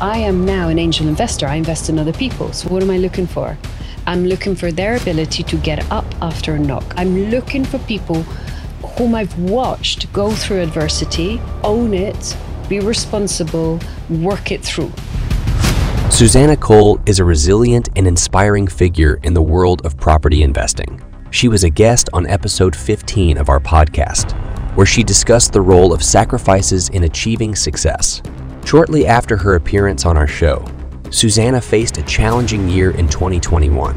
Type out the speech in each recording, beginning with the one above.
I am now an angel investor. I invest in other people. So, what am I looking for? I'm looking for their ability to get up after a knock. I'm looking for people whom I've watched go through adversity, own it, be responsible, work it through. Susanna Cole is a resilient and inspiring figure in the world of property investing. She was a guest on episode 15 of our podcast, where she discussed the role of sacrifices in achieving success. Shortly after her appearance on our show, Susanna faced a challenging year in 2021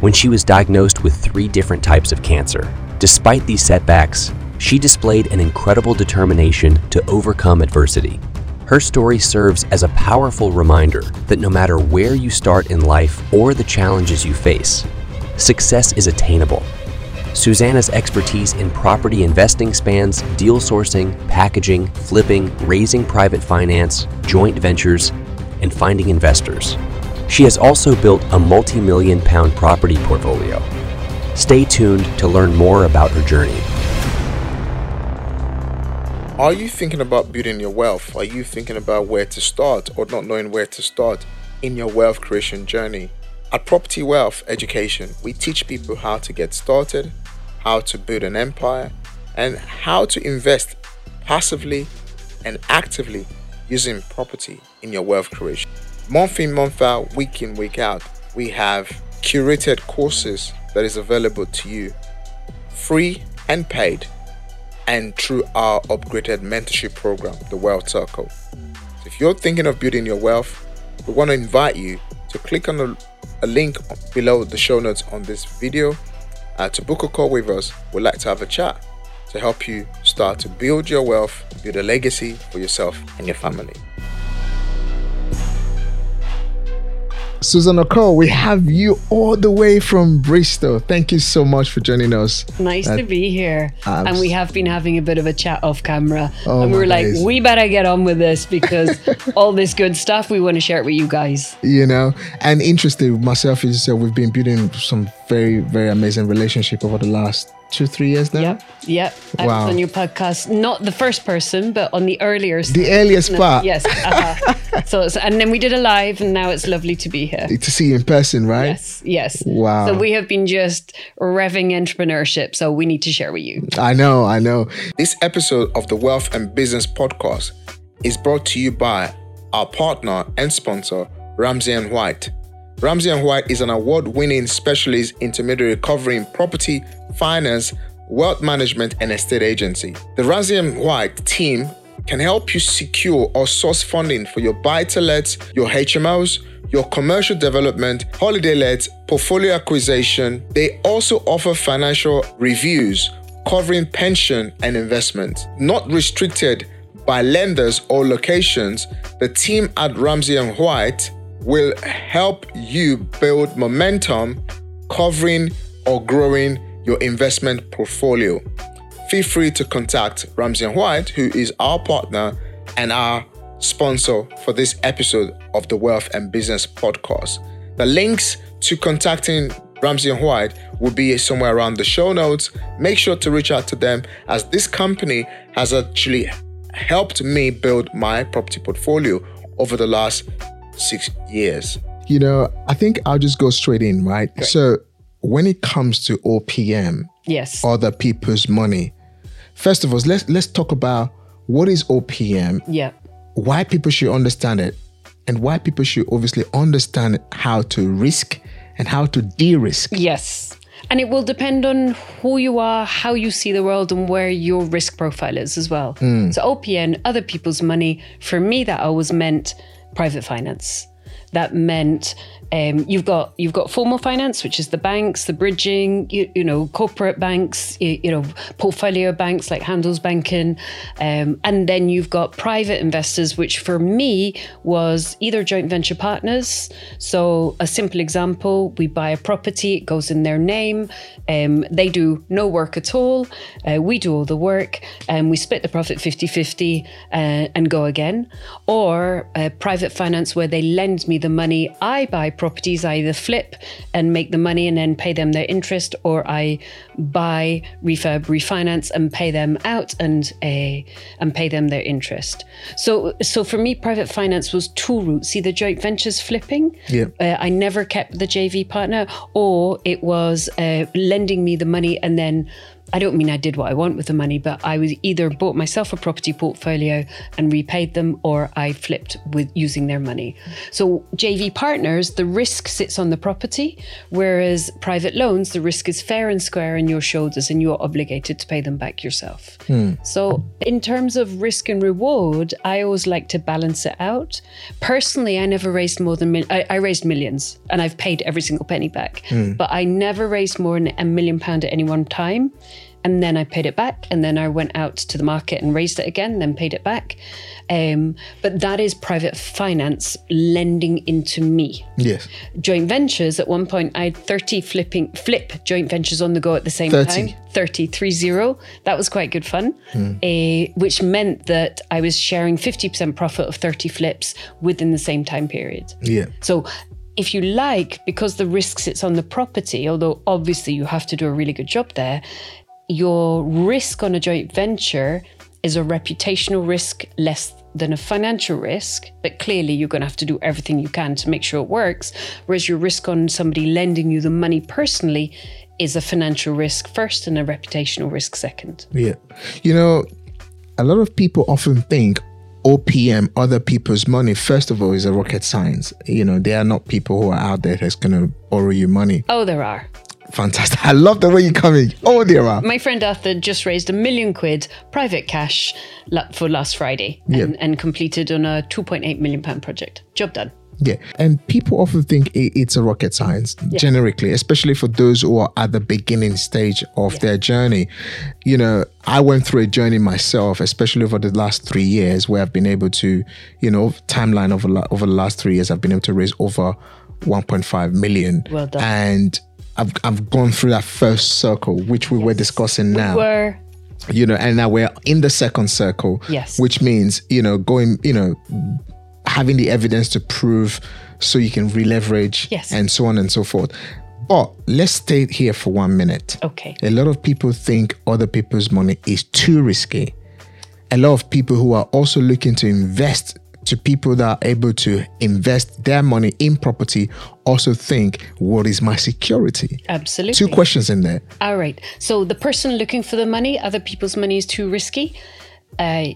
when she was diagnosed with three different types of cancer. Despite these setbacks, she displayed an incredible determination to overcome adversity. Her story serves as a powerful reminder that no matter where you start in life or the challenges you face, success is attainable. Susanna's expertise in property investing spans deal sourcing, packaging, flipping, raising private finance, joint ventures, and finding investors. She has also built a multi million pound property portfolio. Stay tuned to learn more about her journey. Are you thinking about building your wealth? Are you thinking about where to start or not knowing where to start in your wealth creation journey? At Property Wealth Education, we teach people how to get started, how to build an empire, and how to invest passively and actively using property in your wealth creation. Month in, month out, week in, week out, we have curated courses that is available to you free and paid and through our upgraded mentorship program, the Wealth Circle. So if you're thinking of building your wealth, we want to invite you to click on a, a link below the show notes on this video uh, to book a call with us. We'd like to have a chat to help you start to build your wealth, build a legacy for yourself and your family. Susan Cole, we have you all the way from Bristol. Thank you so much for joining us. Nice uh, to be here. Abs- and we have been having a bit of a chat off camera. Oh and we were like, days. we better get on with this because all this good stuff, we want to share it with you guys. You know, and interesting, myself is uh, we've been building some very, very amazing relationship over the last two, three years now. Yep, yep. I Wow. was on your podcast, not the first person, but on the earlier. The earliest part. Yes. uh-huh. so, and then we did a live, and now it's lovely to be here. To see you in person, right? Yes, yes. Wow. So we have been just revving entrepreneurship. So we need to share with you. I know, I know. This episode of the Wealth and Business Podcast is brought to you by our partner and sponsor, Ramsey and White. Ramsey and White is an award-winning specialist intermediary covering property, finance, wealth management, and estate agency. The Ramsey and White team can help you secure or source funding for your buy-to-lets, your HMOs, your commercial development, holiday lets, portfolio acquisition. They also offer financial reviews covering pension and investment. Not restricted by lenders or locations, the team at Ramsey and White will help you build momentum covering or growing your investment portfolio. Feel free to contact Ramsey White, who is our partner and our sponsor for this episode of the Wealth and Business Podcast. The links to contacting Ramsey and White will be somewhere around the show notes. Make sure to reach out to them as this company has actually helped me build my property portfolio over the last six years. You know, I think I'll just go straight in, right? So when it comes to OPM, Yes. other people's money, first of all, let's let's talk about what is OPM, yeah. why people should understand it, and why people should obviously understand how to risk and how to de-risk. Yes. And it will depend on who you are, how you see the world, and where your risk profile is as well. Hmm. So, OPM, other people's money, for me, that always meant private finance. That meant um, you've got you've got formal finance, which is the banks, the bridging, you, you know, corporate banks, you, you know, portfolio banks like Handelsbanken, um, and then you've got private investors, which for me was either joint venture partners. So a simple example: we buy a property, it goes in their name, um, they do no work at all, uh, we do all the work, and we split the profit 50-50 uh, and go again. Or uh, private finance where they lend me the money. I buy properties, I either flip and make the money and then pay them their interest, or I buy, refurb, refinance and pay them out and uh, and pay them their interest. So so for me, private finance was two routes: either joint ventures flipping. Yeah. Uh, I never kept the JV partner, or it was uh, lending me the money and then I don't mean I did what I want with the money, but I was either bought myself a property portfolio and repaid them, or I flipped with using their money. So JV partners, the risk sits on the property, whereas private loans, the risk is fair and square on your shoulders, and you're obligated to pay them back yourself. Hmm. So in terms of risk and reward, I always like to balance it out. Personally, I never raised more than mil- I, I raised millions, and I've paid every single penny back, hmm. but I never raised more than a million pound at any one time and then I paid it back, and then I went out to the market and raised it again, then paid it back. Um, but that is private finance lending into me. Yes. Joint ventures. At one point, I had thirty flipping flip joint ventures on the go at the same 30. time. 30, 30. That was quite good fun, uh, which meant that I was sharing fifty percent profit of thirty flips within the same time period. Yeah. So if you like, because the risk sits on the property, although obviously you have to do a really good job there, your risk on a joint venture is a reputational risk less than a financial risk, but clearly you're going to have to do everything you can to make sure it works. Whereas your risk on somebody lending you the money personally is a financial risk first and a reputational risk second. Yeah. You know, a lot of people often think OPM, other people's money, first of all, is a rocket science. You know, they are not people who are out there that's going to borrow you money. Oh, there are. Fantastic. I love the way you're coming. Oh, there are. My friend Arthur just raised a million quid private cash for last Friday Yeah. and, and completed on a 2.8 million pound project. Job done. Yeah. And people often think it's a rocket science, generically, especially for those who are at the beginning stage of their journey. You know, I went through a journey myself, especially over the last three years, where I've been able to, you know, timeline over, over the last three years, I've been able to raise over 1.5 million. Well done. And I've, I've gone through that first circle, which we were discussing now Were you know, and now we're in the second circle. Yes. Which means, you know, going, you know, having the evidence to prove so you can re-leverage Yes. and so on and so forth. But let's stay here for one minute. okay. A lot of people think other people's money is too risky. A lot of people who are also looking to invest to people that are able to invest their money in property also think, what is my security? Absolutely. Two questions in there. All right. So the person looking for the money, other people's money is too risky. Uh,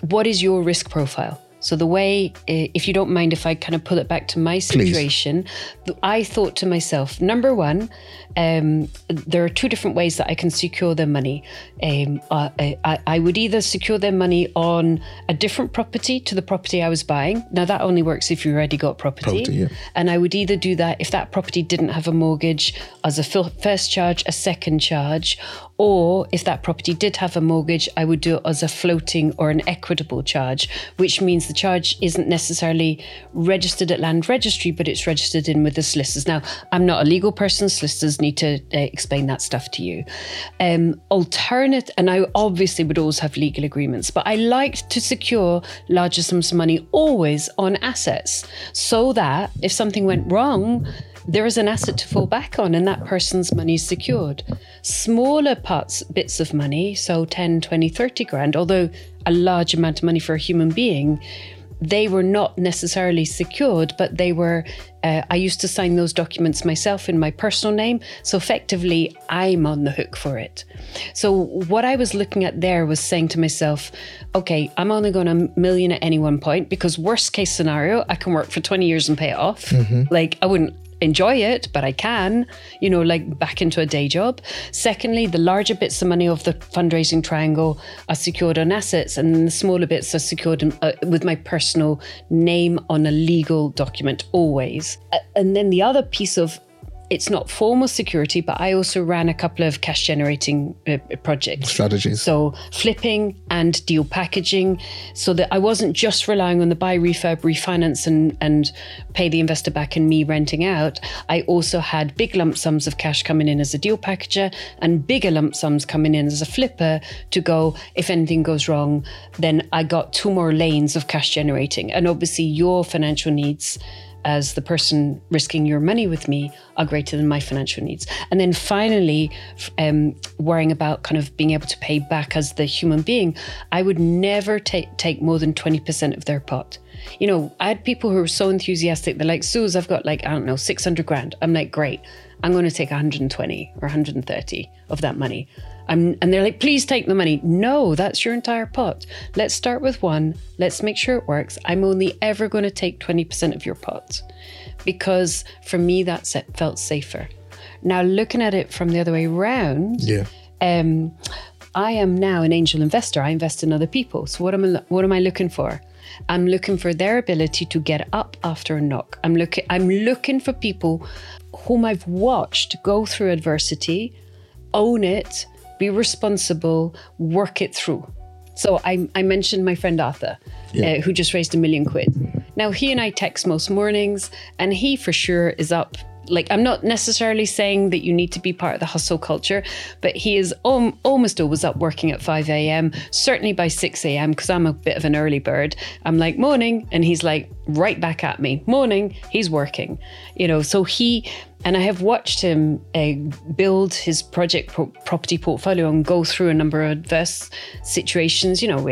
what is your risk profile? So the way, uh, if you don't mind, if I kind of pull it back to my situation, th- I thought to myself, number one, um, there are two different ways that I can secure their money. Um, uh, I, I would either secure their money on a different property to the property I was buying. Now that only works if you already got property. Property, yeah. And I would either do that if that property didn't have a mortgage as a first charge, a second charge, or if that property did have a mortgage, I would do it as a floating or an equitable charge, which means the charge isn't necessarily registered at land registry, but it's registered in with the solicitors. Now, I'm not a legal person, solicitors need to uh, explain that stuff to you. Um, alternate, and I obviously would always have legal agreements, but I liked to secure larger sums of money always on assets so that if something went wrong, there is an asset to fall back on and that person's money is secured. Smaller parts, bits of money, so 10, 20, 30 grand, although a large amount of money for a human being, they were not necessarily secured, but they were. Uh, I used to sign those documents myself in my personal name. So effectively, I'm on the hook for it. So what I was looking at there was saying to myself, okay, I'm only going a million at any one point because, worst case scenario, I can work for 20 years and pay it off. Like, I wouldn't enjoy it, but I can, you know, like back into a day job. Secondly, the larger bits of money of the fundraising triangle are secured on assets, and the smaller bits are secured in, uh, with my personal name on a legal document always. Uh, and then the other piece of it's not formal security, but I also ran a couple of cash generating uh, projects. Strategies. So flipping and deal packaging so that I wasn't just relying on the buy, refurb, refinance and, and pay the investor back and me renting out. I also had big lump sums of cash coming in as a deal packager and bigger lump sums coming in as a flipper to go, if anything goes wrong, then I got two more lanes of cash generating. And obviously your financial needs as the person risking your money with me are greater than my financial needs. And then finally, um, worrying about kind of being able to pay back as the human being, I would never take take more than 20% of their pot. You know, I had people who were so enthusiastic. They're like, Suze, I've got like, I don't know, 600 grand. I'm like, great. I'm going to take 120 or 130 of that money. I'm, and they're like, please take the money. No, that's your entire pot. Let's start with one. Let's make sure it works. I'm only ever going to take 20% of your pot because for me, that felt safer. Now, looking at it from the other way around, yeah. Um, I am now an angel investor. I invest in other people. So what am I, what am I looking for? I'm looking for their ability to get up after a knock. I'm looking I'm looking for people whom I've watched go through adversity, own it, be responsible, work it through. So I, I mentioned my friend Arthur, yeah. uh, who just raised a million quid. Now he and I text most mornings, and he for sure is up like I'm not necessarily saying that you need to be part of the hustle culture, but he is om- almost always up working at 5 a.m. Certainly by 6 a.m. because I'm a bit of an early bird. I'm like morning, and he's like right back at me morning. He's working, you know. So he and I have watched him uh, build his project pro- property portfolio and go through a number of adverse situations. You know,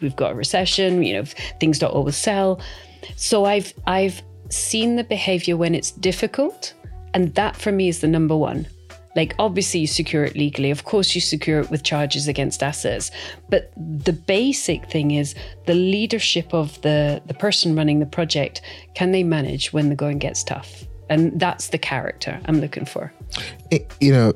we've got a recession. You know, things don't always sell. So I've I've seen the behavior when it's difficult. And that for me is the number one. Like, obviously, you secure it legally. Of course, you secure it with charges against assets. But the basic thing is the leadership of the, the person running the project can they manage when the going gets tough? And that's the character I'm looking for. It, you know,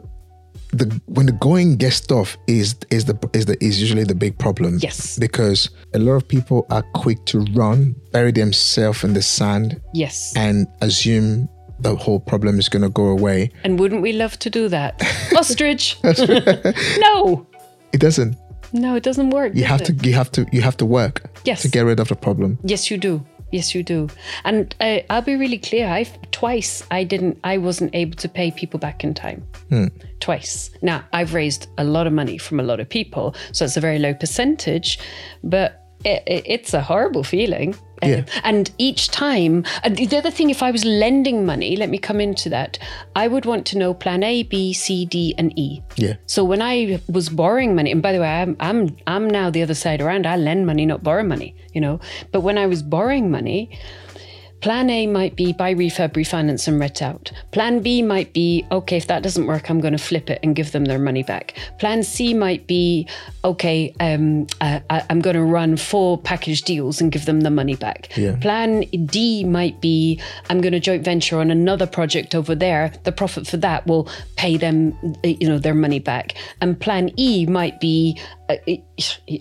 the when the going gets tough is is the is the is usually the big problem. Yes. Because a lot of people are quick to run, bury themselves in the sand. Yes. And assume the whole problem is going to go away. And wouldn't we love to do that? Ostrich. no. It doesn't. No, it doesn't work. You have it? to you have to you have to work yes. to get rid of the problem. Yes, you do. Yes, you do. And uh, I'll be really clear. I twice I didn't. I wasn't able to pay people back in time. Hmm. Twice. Now I've raised a lot of money from a lot of people, so it's a very low percentage, but it, it, it's a horrible feeling. Um, yeah. And each time, uh, and the other thing, if I was lending money, let me come into that, I would want to know plan A, B, C, D, and E. Yeah. So when I was borrowing money, and by the way, I'm I'm I'm now the other side around. I lend money, not borrow money, you know. But when I was borrowing money, Plan A might be buy refurb, refinance, and rent out. Plan B might be okay, if that doesn't work, I'm going to flip it and give them their money back. Plan C might be okay, um, uh, I, am going to run four package deals and give them the money back. Yeah. Plan D might be I'm going to joint venture on another project over there. The profit for that will pay them, you know, their money back. And Plan E might be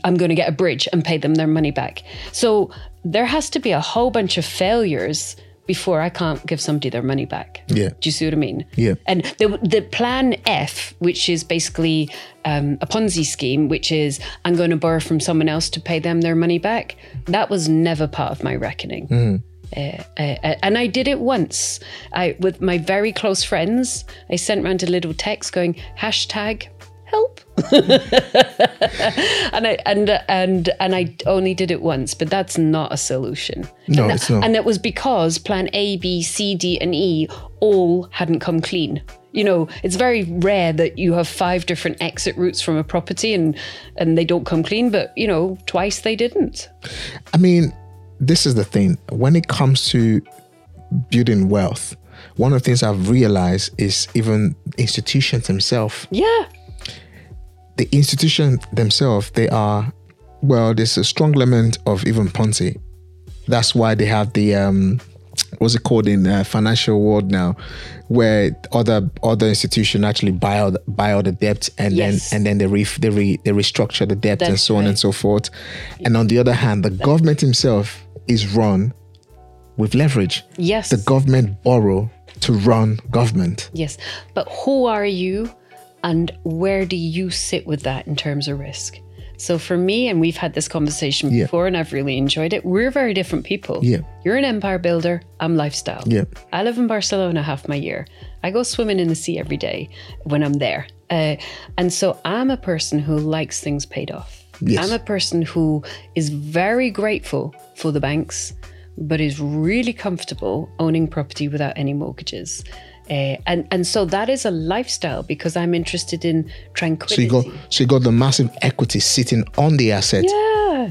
I'm going to get a bridge and pay them their money back. So there has to be a whole bunch of failures before I can't give somebody their money back. Yeah. Do you see what I mean? Yeah. And the the plan F, which is basically um, a Ponzi scheme, which is I'm going to borrow from someone else to pay them their money back, that was never part of my reckoning. Mm. Uh, uh, and I did it once. I with my very close friends. I sent around a little text going hashtag help and I and and and I only did it once, but that's not a solution. No, and, it's not. And it was because plan A, B, C, D, and E all hadn't come clean. You know, it's very rare that you have five different exit routes from a property and and they don't come clean, but you know, twice they didn't. I mean, this is the thing. When it comes to building wealth, one of the things I've realized is even institutions themselves. Yeah the institution themselves, they are, well, there's a strong element of even Ponzi. That's why they have the, um, what's it called in uh, financial world now, where other other institutions actually buy out buy out the debt and yes. then and then they re, they, re, they restructure the debt That's and so right. on and so forth. And on the other hand, the government himself is run with leverage. Yes, the government borrow to run government. Yes. But who are you and where do you sit with that in terms of risk? So for me, and we've had this conversation Yeah. before and I've really enjoyed it, we're very different people. Yeah. You're an empire builder, I'm lifestyle. Yeah. I live in Barcelona half my year. I go swimming in the sea every day when I'm there. Uh, and so I'm a person who likes things paid off. Yes. I'm a person who is very grateful for the banks, but is really comfortable owning property without any mortgages. Uh, and and so that is a lifestyle because I'm interested in tranquility. So you got so you got the massive equity sitting on the asset. yeah,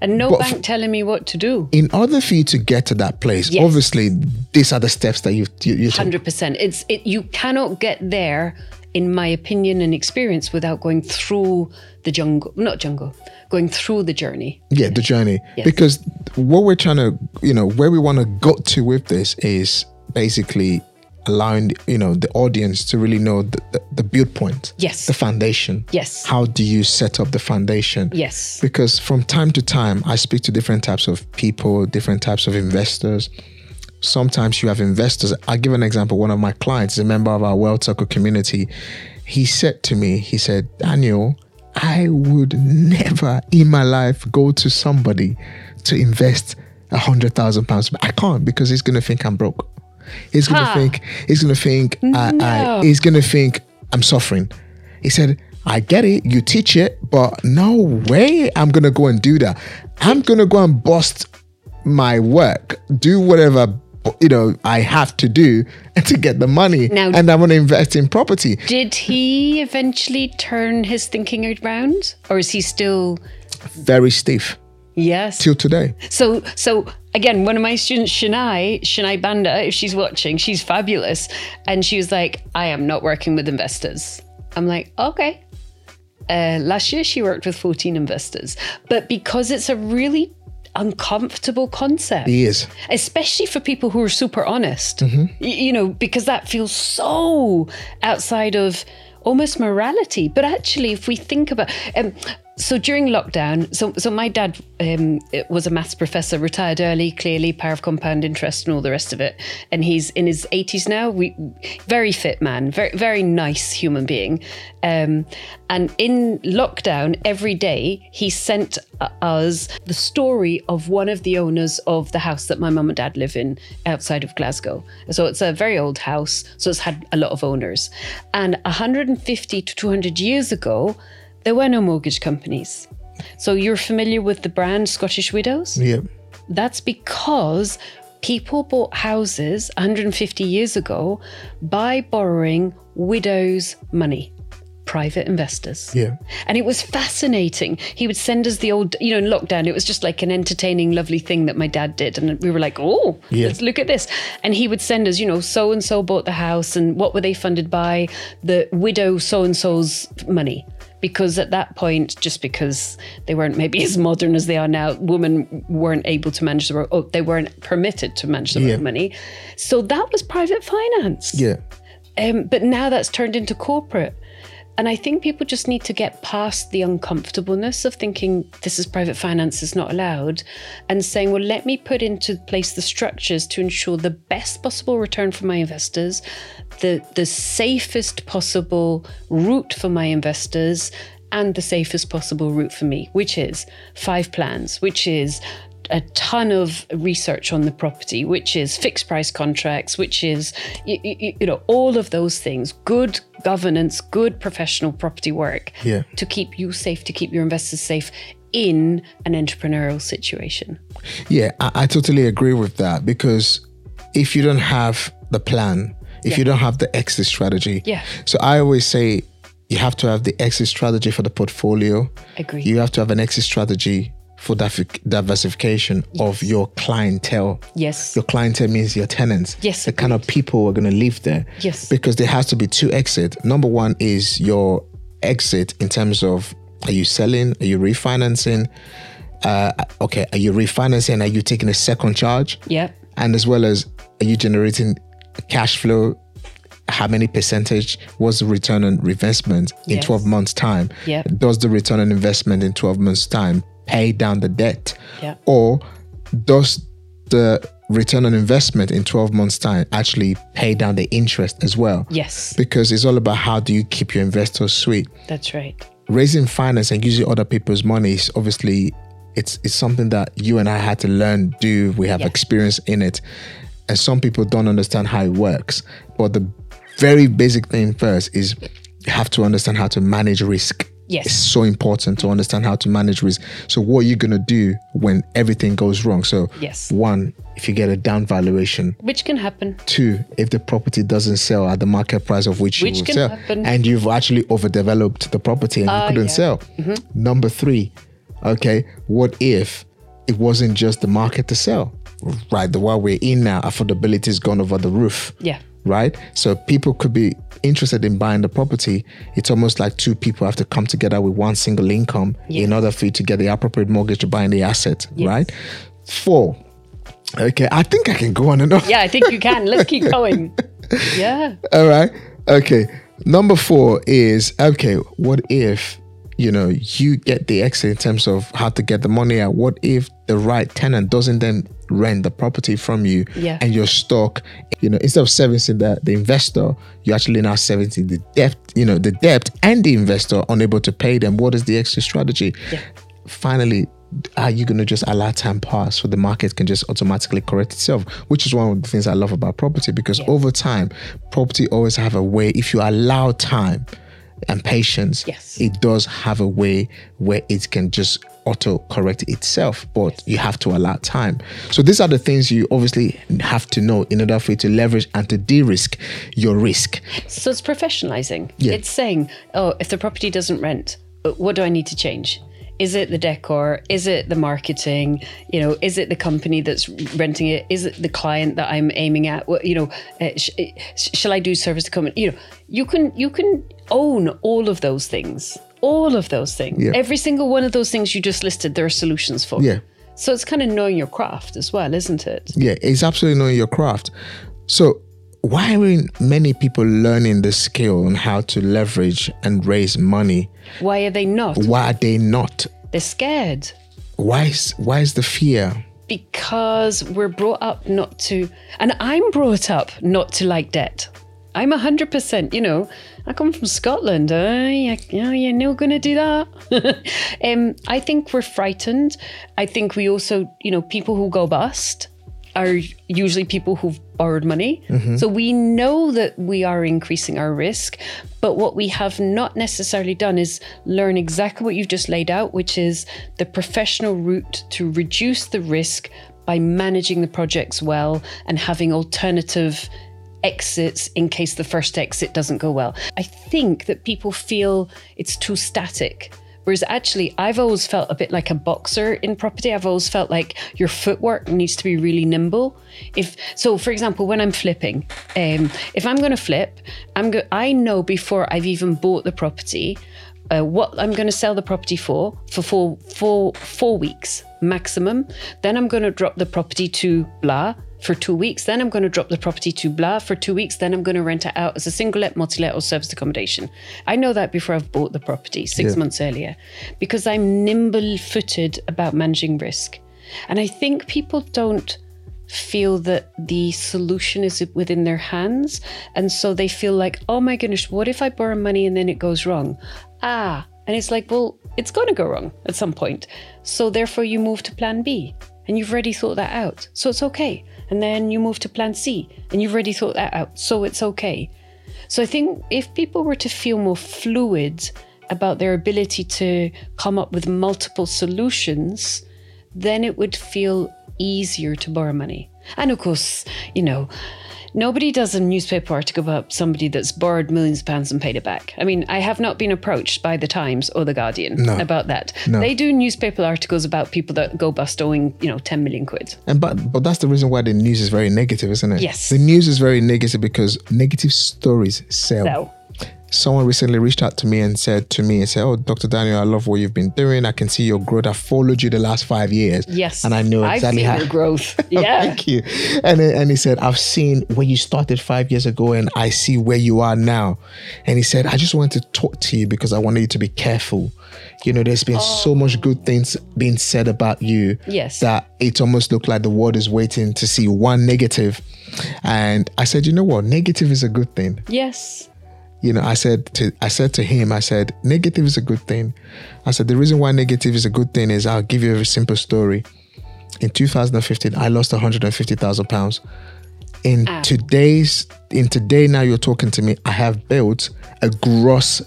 and no But bank telling me what to do. In order for you to get to that place, Yes. obviously these are the steps that you you, you. Hundred percent. It's it. You cannot get there, in my opinion and experience, without going through the jungle. Not jungle. Going through the journey. yeah the journey Yes. because what we're trying to you know where we want to go to with this is basically allowing you know the audience to really know the, the, the build point Yes. the foundation. Yes. how do you set up the foundation? Yes. because from time to time i speak to different types of people different types of investors. Sometimes you have investors. I'll give an example. One of my clients is a member of our wealth circle community. He said to me he said daniel i would never in my life go to somebody to invest a hundred thousand pounds. I can't because he's gonna think i'm broke he's gonna Ha. think he's gonna think I, No. I he's gonna think i'm suffering he said I get it, you teach it, but no way I'm gonna go and do that. I'm gonna go and bust my work, do whatever you know I have to do to get the money, Now- and I'm gonna invest in property. Did he eventually turn his thinking around, or is he still? Very stiff Yes. till today. So, so again, one of my students, Shania, Shania Banda, if she's watching, she's fabulous. And she was like, I am not working with investors. I'm like, okay. Uh, last year, she worked with 14 investors. But because it's a really uncomfortable concept, He is. especially for people who are super honest, Mm-hmm. y- you know, because that feels so outside of almost morality. But actually, if we think about, um, so during lockdown, so so my dad um, was a maths professor, retired early, clearly power of compound interest and all the rest of it, and he's in his eighties now. We very fit man, very very nice human being, um, and in lockdown every day he sent us the story of one of the owners of the house that my mum and dad live in outside of Glasgow. So it's a very old house, so it's had a lot of owners, and 150 to 200 years ago there were no mortgage companies. So you're familiar with the brand Scottish Widows? Yeah. That's because people bought houses 150 years ago by borrowing widows' money, private investors. Yeah. And it was fascinating. He would send us the old, you know, in lockdown, it was just like an entertaining, lovely thing that my dad did. And we were like, oh, Yeah. let's look at this. And he would send us, you know, so and so bought the house and what were they funded by? The widow so and so's money. Because at that point, just because they weren't maybe as modern as they are now, women weren't able to manage their own, oh, they weren't permitted to manage their Yeah. own money. So that was private finance. Yeah. Um, but now that's turned into corporate. And I think people just need to get past the uncomfortableness of thinking this is private finance, is not allowed, and saying, well, let me put into place the structures to ensure the best possible return for my investors, the, the safest possible route for my investors, and the safest possible route for me, which is five plans, which is a ton of research on the property, which is fixed price contracts, which is you, you, you know all of those things, good governance, good professional property work, Yeah. to keep you safe, to keep your investors safe in an entrepreneurial situation. Yeah, I, I totally agree with that because if you don't have the plan, if Yeah. you don't have the exit strategy, Yeah. So I always say you have to have the exit strategy for the portfolio. Agree. You have to have an exit strategy for diversification of your clientele. Yes. Your clientele means your tenants. Yes, The kind of people who are going to live there. Yes. Because there has to be two exit. Number one is your exit in terms of are you selling? Are you refinancing? Uh, okay, are you refinancing? Are you taking a second charge? Yep. And as well as are you generating cash flow? How many percentage was the return on investment in Yes. 12 months' time? Yep. Does the return on investment in 12 months' time pay down the debt? Yep. Or does the return on investment in 12 months time actually pay down the interest as well Yes, because it's all about how do you keep your investors sweet that's right. raising finance and using other people's money is obviously it's it's something that you and I had to learn do we have Yeah. experience in it and some people don't understand how it works but the very basic thing first is you have to understand how to manage risk Yes. it's so important to understand how to manage risk so what are you going to do when everything goes wrong so Yes. one if you get a down valuation Which can happen. Two, if the property doesn't sell at the market price of which, Which you will can sell, happen. and you've actually overdeveloped the property and Ah, you couldn't yeah. Mm-hmm. sell. Number three, okay, what if it wasn't just the market to sell? Right, the one we're in now, affordability has gone over the roof. Yeah. Right, so people could be interested in buying the property. It's almost like two people have to come together with one single income Yes. in order for you to get the appropriate mortgage to buy the asset. Yes. Right. Four. Okay, I think I can go on and on. Yeah, I think you can. Let's keep going. Yeah. All right. Okay. Number four is okay. What if you know you get the exit in terms of how to get the money out? What if the right tenant doesn't then rent the property from you Yeah. and you're stuck? You know, instead of servicing the the investor, you're actually now servicing the debt. You know, the debt and the investor unable to pay them. What is the exit strategy? Yeah. Finally. Are you going to just allow time pass so the market can just automatically correct itself? Which is one of the things I love about property because over time, property always have a way. If you allow time and patience, Yes. it does have a way where it can just auto correct itself. But you have to allow time. So these are the things you obviously have to know in order for you to leverage and to de-risk your risk. So it's professionalizing. Yeah. It's saying, oh, if the property doesn't rent, uh, what do I need to change? Is it the decor? Is it the marketing? You know, is it the company that's renting it? Is it the client that I'm aiming at? What, you know, uh, sh- uh, sh- shall I do service to come? You know, you can you can own all of those things, all of those things. Yeah. Every single one of those things you just listed, there are solutions for. Yeah. So it's kind of knowing your craft as well, isn't it? Yeah, it's absolutely knowing your craft. So why aren't many people learning the skill on how to leverage and raise money? Why are they not? Why are they not? They're scared. Why is why is the fear? because we're brought up not to, and I'm brought up not to like debt. I'm 100%, you know, I come from Scotland. Oh, you're not going to do that. um, I think we're frightened. I think we also, you know, people who go bust are usually people who've borrowed money. So we know that we are increasing our risk, but what we have not necessarily done is learn exactly what you've just laid out, which is the professional route to reduce the risk by managing the projects well and having alternative exits in case the first exit doesn't go well. I think that people feel it's too static. Whereas actually, I've always felt a bit like a boxer in property. I've always felt like your footwork needs to be really nimble. If so, for example, when I'm flipping, um, if I'm going to flip, I'm go- I know before I've even bought the property uh, what I'm going to sell the property for for four, four, four weeks maximum. Then I'm going to drop the property to blah for two weeks. Then I'm going to drop the property to blah for two weeks. Then I'm going to rent it out as a single let, multi let, or serviced accommodation. I know that before I've bought the property six months earlier because I'm nimble footed about managing risk. And I think people don't feel that the solution is within their hands. And so they feel like, oh my goodness, what if I borrow money and then it goes wrong? Ah, and it's like, well, it's going to go wrong at some point. So therefore, you move to plan B and you've already thought that out. So it's okay. And then you move to plan C and you've already thought that out. So it's okay. So I think if people were to feel more fluid about their ability to come up with multiple solutions, then it would feel easier to borrow money. And of course, you know, nobody does a newspaper article about somebody that's borrowed millions of pounds and paid it back. I mean, I have not been approached by the Times or the Guardian about that. They do newspaper articles about people that go bust owing, you know, 10 million quid. And but but that's the reason why the news is very negative, isn't it? Yes. The news is very negative because negative stories sell. So, Someone recently reached out to me and said to me and said, "Oh, Dr. Daniel, I love what you've been doing. I can see your growth. I followed you the last five years. yes. and I know exactly how." your growth. Oh, yeah. Thank you. And and he said, I've seen where you started five years ago, and I see where you are now. And he said, I just wanted to talk to you because I wanted you to be careful. You know, there's been so much good things being said about you Yes. that it almost looked like the world is waiting to see one negative. And I said, you know what? Negative is a good thing. Yes. You know, I said to I said to him, I said, negative is a good thing. I said the reason why negative is a good thing is I'll give you a simple story. In 2015, I lost 150,000 pounds. In Ow. today's in today now you're talking to me, I have built a gross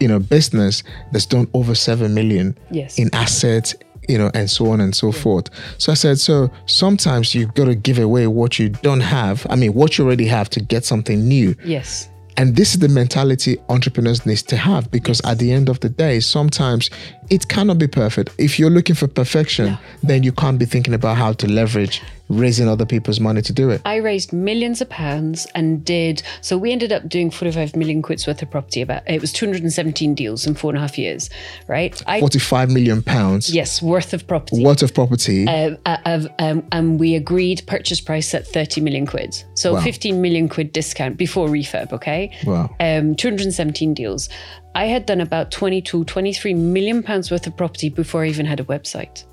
you know business that's done over 7 million Yes. in assets you know and so on and so forth so i said so sometimes you've got to give away what you don't have i mean what you already have to get something new Yes. And this is the mentality entrepreneurs needs to have because at the end of the day, sometimes it cannot be perfect. If you're looking for perfection, then you can't be thinking about how to leverage raising other people's money to do it. I raised millions of pounds and did so. We ended up doing 45 million quid's worth of property. About it was 217 deals in four and a half years, right? I 45 million pounds yes, worth of property. worth of property. Um, uh, of, um, and we agreed purchase price at 30 million quid. So Wow. 15 million quid discount before refurb, okay? Wow. Um, 217 deals. I had done about 22, 23 million pounds worth of property before I even had a website.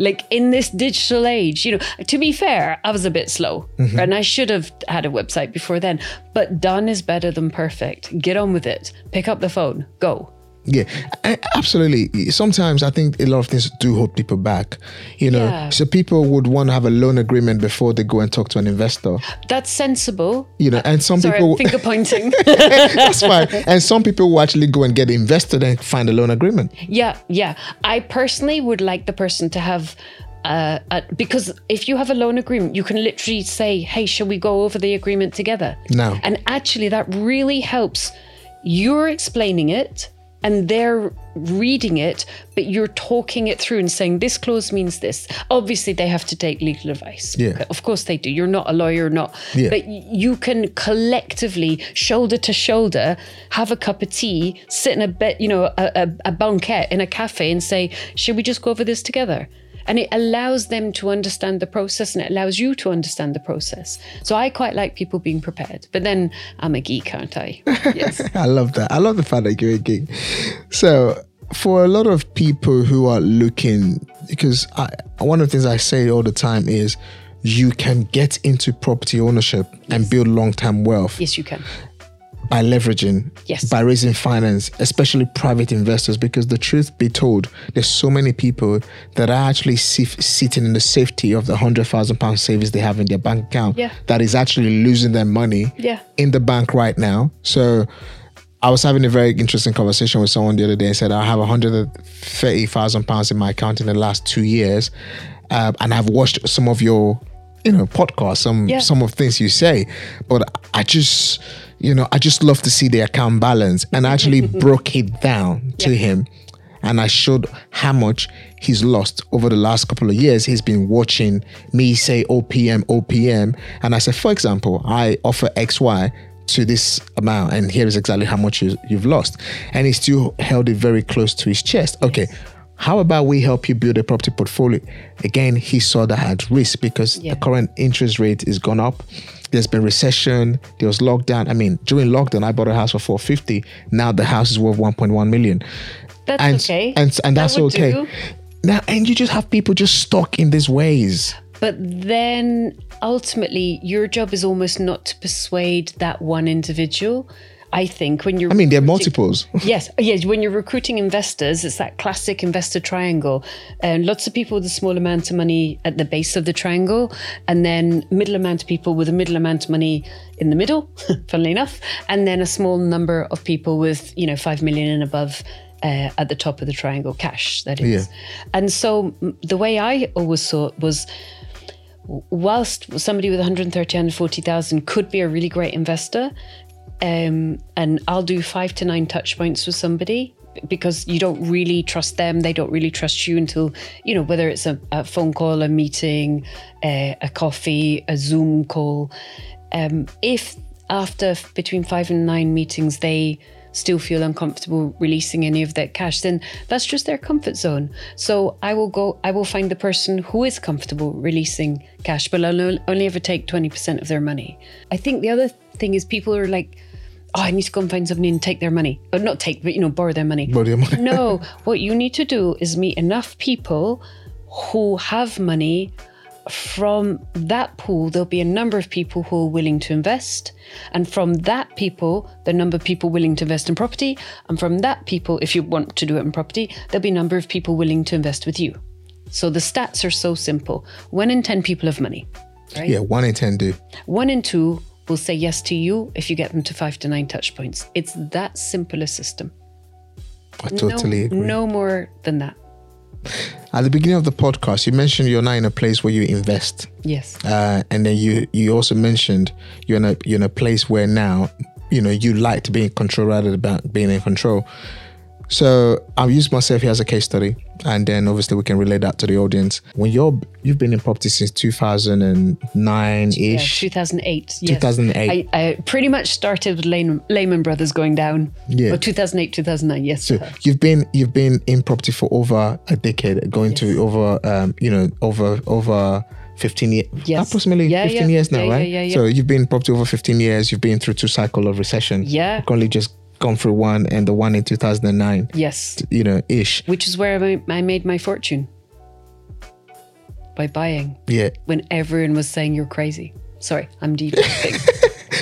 Like in this digital age, you know, to be fair, I was a bit slow Mm-hmm. and I should have had a website before then. But done is better than perfect. Get on with it. Pick up the phone. Go. Yeah, absolutely. Sometimes I think a lot of things do hold people back. You know, Yeah. so people would want to have a loan agreement before they go and talk to an investor. That's sensible. You know, and some Sorry, people finger pointing. that's fine. And some people will actually go and get invested and find a loan agreement. Yeah, yeah. I personally would like the person to have. Uh, uh, because if you have a loan agreement, you can literally say, "Hey, shall we go over the agreement together?" No. and actually, that really helps. You're explaining it, and they're reading it, but you're talking it through and saying, "This clause means this." Obviously, they have to take legal advice. Yeah. of course they do. You're not a lawyer, not. Yeah. But you can collectively, shoulder to shoulder, have a cup of tea, sit in a bed, you know, a, a, a banquette in a cafe, and say, "Should we just go over this together?" And it allows them to understand the process, and it allows you to understand the process. So I quite like people being prepared. But then I'm a geek, aren't I? Yes. I love that. I love the fact that you're a geek. So, for a lot of people who are looking, because I, one of the things I say all the time is you can get into property ownership and build long term wealth yes, you can. By leveraging, Yes. by raising finance, especially private investors. Because the truth be told, there's so many people that are actually sif- sitting in the safety of the hundred thousand pound savings they have in their bank account Yeah. that is actually losing their money Yeah. in the bank right now. So I was having a very interesting conversation with someone the other day and said I have 130,000 pounds in my account in the last two years, um, and I've watched some of your, you know, podcasts, some Yeah. some of things you say, but I just, you know, I just love to see the account balance, and I actually broke it down to him. And I showed how much he's lost over the last couple of years. He's been watching me say OPM, OPM. And I said, for example, I offer XY to this amount, and here is exactly how much you, you've lost. And he still held it very close to his chest. Okay, how about we help you build a property portfolio? Again, he saw that at risk because Yeah. the current interest rate is gone up. There's been recession. There was lockdown. I mean, during lockdown, I bought a house for 450. Now the house is worth 1.1 million. That's And, okay. and, and that's would okay. do. Now, and you just have people just stuck in these ways. But then ultimately, your job is almost not to persuade that one individual. I think when you're I mean, there are multiples. Yes, yes. When you're recruiting investors, it's that classic investor triangle. And lots of people with a small amount of money at the base of the triangle, and then middle amount of people with a middle amount of money in the middle, funnily enough, and then a small number of people with you know five million and above. Uh, at the top of the triangle, cash that is, Yeah. and so the way I always saw it was whilst somebody with 130 140,000 could be a really great investor um, and I'll do 5 to 9 touch points with somebody because you don't really trust them. They don't really trust you until you know whether it's a, a phone call a meeting uh, a coffee a zoom call. Um, if after between 5 and 9 meetings they still feel uncomfortable releasing any of that cash then that's just their comfort zone. So i will go i will find the person who is comfortable releasing cash but i'll only ever take 20% of their money. I think the other thing is people are like oh, I need to go and find somebody and take their money. Or not take, but you know, borrow their money. Borrow their money. no, what you need to do is meet enough people who have money. From that pool, there'll be a number of people who are willing to invest. And from that people, the number of people willing to invest in property. And from that people, if you want to do it in property, there'll be a number of people willing to invest with you. So the stats are so simple. One in 10 people have money. Right? Yeah, one in 10 do. One in two will say yes to you if you get them to five to nine touch points. It's that simple a system. I totally no, agree. No more than that. At the beginning of the podcast, you mentioned you're now in a place where you invest. Yes. Uh, and then you you also mentioned you're in a you're in a place where now you know you like to be in control rather than being in control. So I'll use myself here as a case study, and then obviously we can relate that to the audience. When you're you've been in property since 2009 Yeah, ish, 2008. Yes. 2008. I, I pretty much started with Lehman, Lehman Brothers going down. Yeah. Well, 2008, 2009. Yes. So you've been you've been in property for over a decade, going to over um, you know over over 15 years, Yes. approximately Yeah, 15 yeah. years now, Yeah, yeah, right? yeah, yeah. So you've been property over 15 years. You've been through two cycle of recession. Yeah. currently just gone through one, and the one in 2009. yes. You know, ish. Which is where I, I made my fortune by buying Yeah. when everyone was saying you're crazy. Sorry, I'm deviating.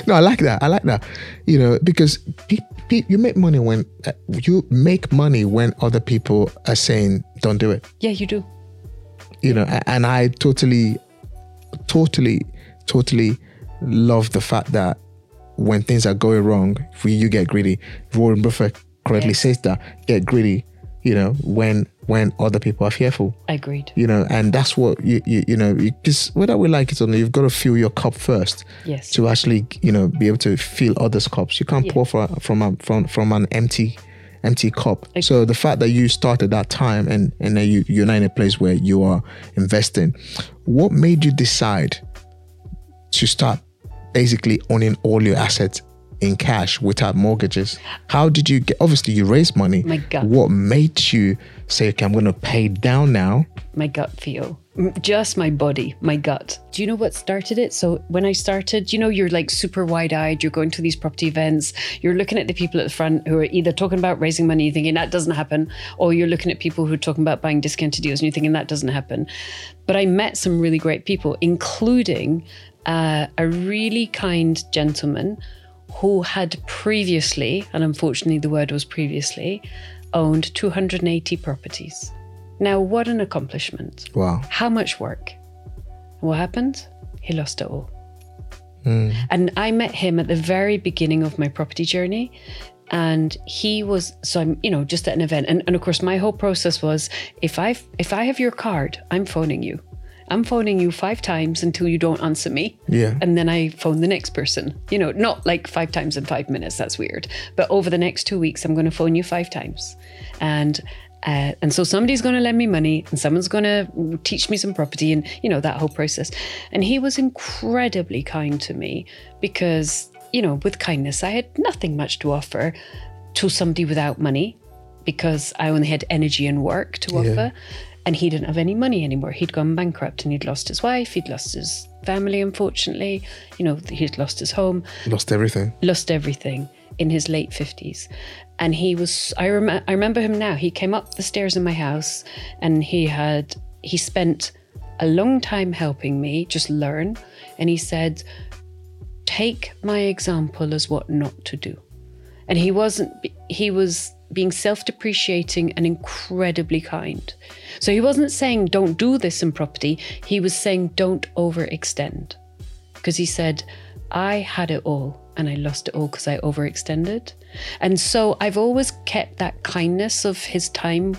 No, I like that. I like that. You know, because pe- pe- you make money when uh, you make money when other people are saying don't do it. yeah, you do. you know and i totally totally totally love the fact that when things are going wrong for you, you get greedy warren buffett correctly Yes. says that get greedy you know when when other people are fearful Agreed. you know and that's what you you, you know because whether we like it or not you've got to fill your cup first Yes. to actually you know be able to fill others cups you can't Yeah. pour from from a, from from an empty empty cup so the fact that you started that time and and then you you're in a place where you are investing what made you decide to start basically owning all your assets in cash without mortgages. How did you get obviously you raised money. My gut. what made you say okay i'm going to pay down now my gut feel just my body my gut. Do you know what started it? So when i started you know you're like super wide-eyed you're going to these property events you're looking at the people at the front who are either talking about raising money thinking that doesn't happen or you're looking at people who are talking about buying discounted deals and you're thinking that doesn't happen. But i met some really great people including uh, a really kind gentleman who had previously and unfortunately the word was previously owned 280 properties now what an accomplishment wow how much work? What happened? He lost it all. And I met him at the very beginning of my property journey. And he was so I'm, you know, just at an event. And, and of course my whole process was if I if I have your card, I'm phoning you. I'm phoning you five times until you don't answer me. Yeah. And then I phone the next person. You know, not like five times in five minutes. That's weird. But over the next two weeks, I'm going to phone you five times. And uh, and so somebody's going to lend me money and someone's going to teach me some property and, you know, that whole process. And he was incredibly kind to me because, you know, with kindness, I had nothing much to offer to somebody without money because I only had energy and work to offer. And he didn't have any money anymore. He'd gone bankrupt and he'd lost his wife, he'd lost his family, unfortunately. You know, he'd lost his home. Lost everything. Lost everything in his late 50s and he was I, rem- I remember him now. He came up the stairs in my house and he had he spent a long time helping me just learn. And he said take my example as what not to do. And he wasn't he was being self-depreciating and incredibly kind. So he wasn't saying don't do this in property. He was saying don't overextend. Because he said, I had it all and I lost it all because I overextended. And so I've always kept that kindness of his time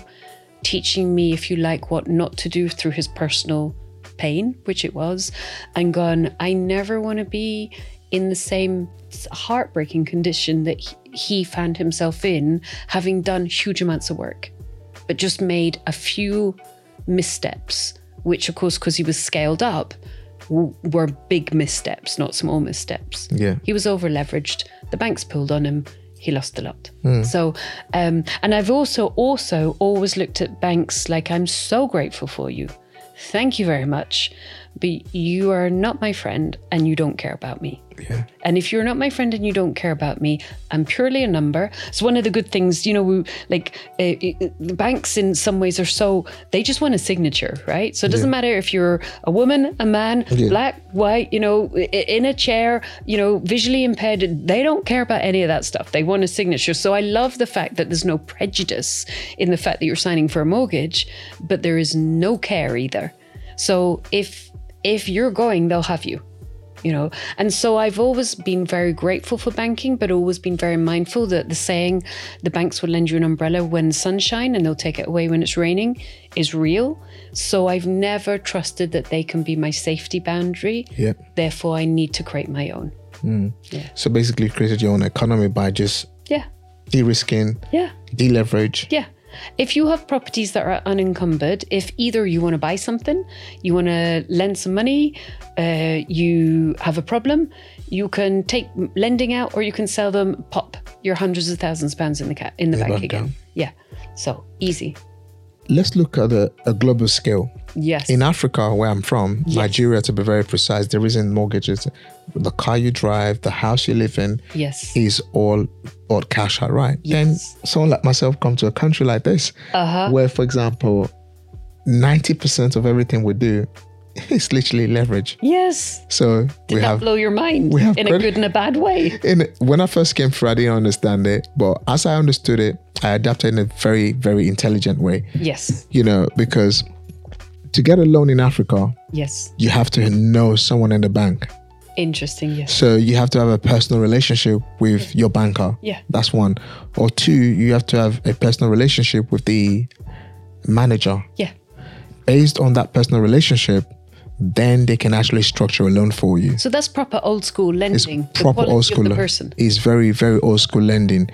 teaching me, if you like, what not to do through his personal pain, which it was, and gone, I never want to be in the same heartbreaking condition that he- found himself in, having done huge amounts of work, but just made a few missteps, which, of course, because he was scaled up, were big missteps, not small missteps. Yeah. He was over leveraged. The banks pulled on him. He lost a lot. So, um, and I've also also always looked at banks like I'm so grateful for you. Thank you very much. But you are not my friend and you don't care about me. Yeah. And if you're not my friend and you don't care about me, I'm purely a number. It's one of the good things, you know, we, like uh, uh, the banks in some ways are so they just want a signature, right? So it doesn't matter if you're a woman, a man, Yeah. black, white, you know, in a chair, you know, visually impaired. They don't care about any of that stuff. They want a signature. So I love the fact that there's no prejudice in the fact that you're signing for a mortgage, but there is no care either. So if if you're going, they'll have you you know and so i've always been very grateful for banking but always been very mindful that the saying the banks will lend you an umbrella when sunshine and they'll take it away when it's raining is real so i've never trusted that they can be my safety boundary Yeah. therefore i need to create my own hmm. Yeah. So basically, you created your own economy by just yeah de-risking, yeah deleverage. Yeah. If you have properties that are unencumbered, if either you want to buy something, you want to lend some money, uh, you have a problem, you can take lending out or you can sell them, pop your hundreds of thousands of pounds in the ca- in the Yeah, bank again. down. Yeah. So easy. Let's look at a, a global scale. Yes. In Africa, where I'm from, Nigeria to be very precise, there isn't mortgages. The car you drive, the house you live in, yes. is all bought cash outright. Yes. Then someone like myself come to a country like this, Uh-huh. where, for example, 90% of everything we do is literally leverage. Yes. So Did we that have blow your mind we have in a good and a bad way? in when I first came through, I didn't understand it, but as I understood it, I adapted in a very, very intelligent way. Yes. You know, because to get a loan in Africa, Yes. you have to know someone in the bank. Interesting. Yes. So you have to have a personal relationship with your banker. Yeah. That's one. Or two, you have to have a personal relationship with the manager. Yeah. Based on that personal relationship, then they can actually structure a loan for you. So that's proper old school lending. the proper old school. lo- person. It's very, very old school lending.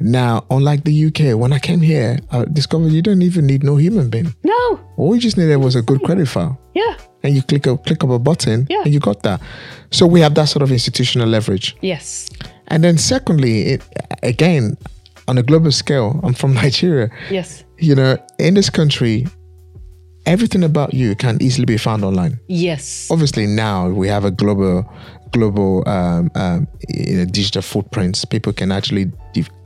Now, unlike the UK, when I came here, I discovered you don't even need no human being. No. All you just needed was a good credit file. Yeah. And you click a click up a button Yeah. and you got that. So we have that sort of institutional leverage. Yes. And then secondly, it, again, on a global scale, I'm from Nigeria. Yes. You know, in this country, everything about you can easily be found online. Yes. Obviously, now we have a global, global um, um, you know, digital footprints. People can actually,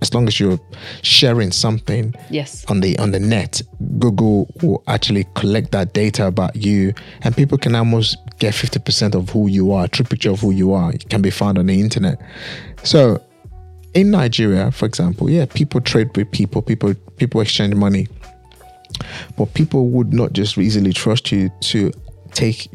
as long as you're sharing something Yes. on the on the net, Google will actually collect that data about you, and people can almost get fifty percent of who you are. A true picture of who you are it can be found on the internet. So, in Nigeria, for example, yeah, people trade with people. People people exchange money, but people would not just easily trust you to take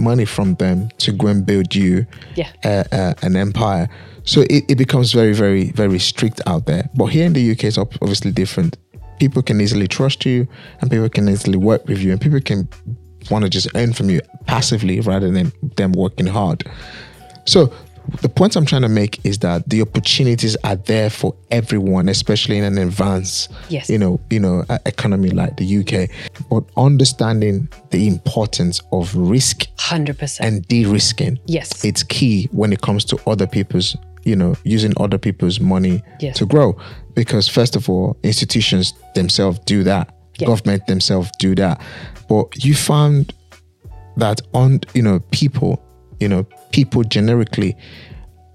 money from them to go and build you Yeah. uh, uh, an empire. So it, it becomes very, very, very strict out there. But here in the UK, it's obviously different. People can easily trust you and people can easily work with you and people can want to just earn from you passively rather than them working hard. So the point I'm trying to make is that the opportunities are there for everyone, especially in an advanced, Yes. you know, you know, economy like the UK. But understanding the importance of risk 100%. and de-risking Yes. it's key when it comes to other people's you know using other people's money Yes. to grow because first of all institutions themselves do that Yeah. government themselves do that but you found that on you know people you know people generically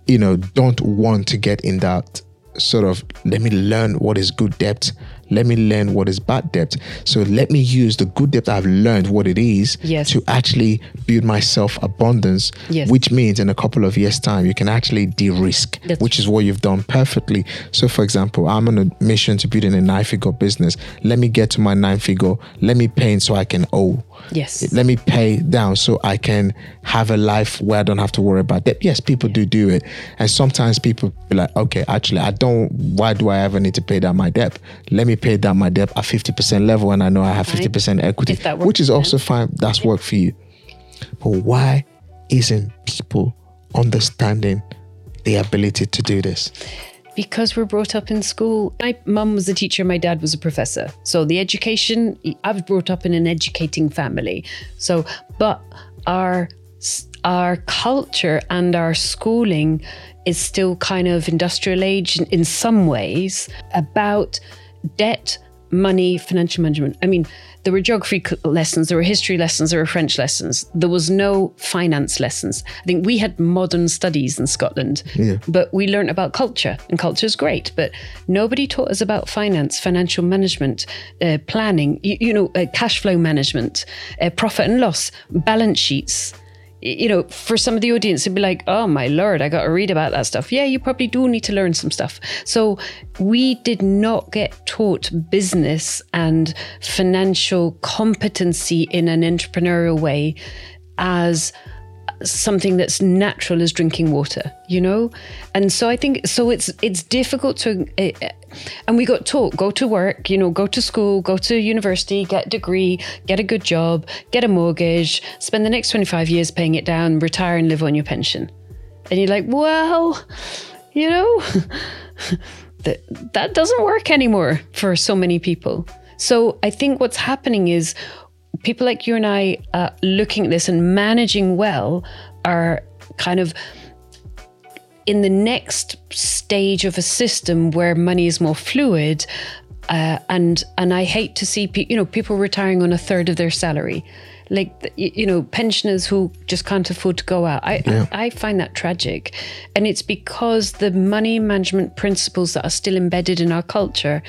you know don't want to get in that sort of let me learn what is good debt let me learn what is bad debt so let me use the good debt i've learned what it is Yes. to actually build myself abundance Yes. which means in a couple of years time you can actually de-risk That's which is what you've done perfectly so for example i'm on a mission to build a nine figure business let me get to my nine figure let me pay so i can owe Yes. let me pay down so I can have a life where I don't have to worry about debt. Yes, people do do it. And sometimes people be like, okay, actually, I don't, why do I ever need to pay down my debt? Let me pay down my debt at 50% level and I know I have 50% equity, If that works which is also fine. That's work for you. But why isn't people understanding the ability to do this? because we're brought up in school. My mum was a teacher, my dad was a professor. So the education, I was brought up in an educating family. So, but our our culture and our schooling is still kind of industrial age in- in some ways about debt money, financial management. I mean, there were geography lessons, there were history lessons, there were French lessons. There was no finance lessons. I think we had modern studies in Scotland, Yeah. but we learned about culture, and culture is great. But nobody taught us about finance, financial management, uh, planning, you, you know, uh, cash flow management, uh, profit and loss, balance sheets you know, for some of the audience, it'd be like, oh my lord, I got to read about that stuff. Yeah, you probably do need to learn some stuff. So we did not get taught business and financial competency in an entrepreneurial way as something that's natural as drinking water you know? And so i think so it's it's difficult to uh, and we got taught go to work you know go to school go to university get a degree get a good job get a mortgage spend the next 25 years paying it down retire and live on your pension. And you're like well you know that that doesn't work anymore for so many people. So i think what's happening is people like you and I uh, looking at this and managing well are kind of in the next stage of a system where money is more fluid. Uh, and and I hate to see pe- you know people retiring on a third of their salary, like you know pensioners who just can't afford to go out. I, Yeah. I I find that tragic, and it's because the money management principles that are still embedded in our culture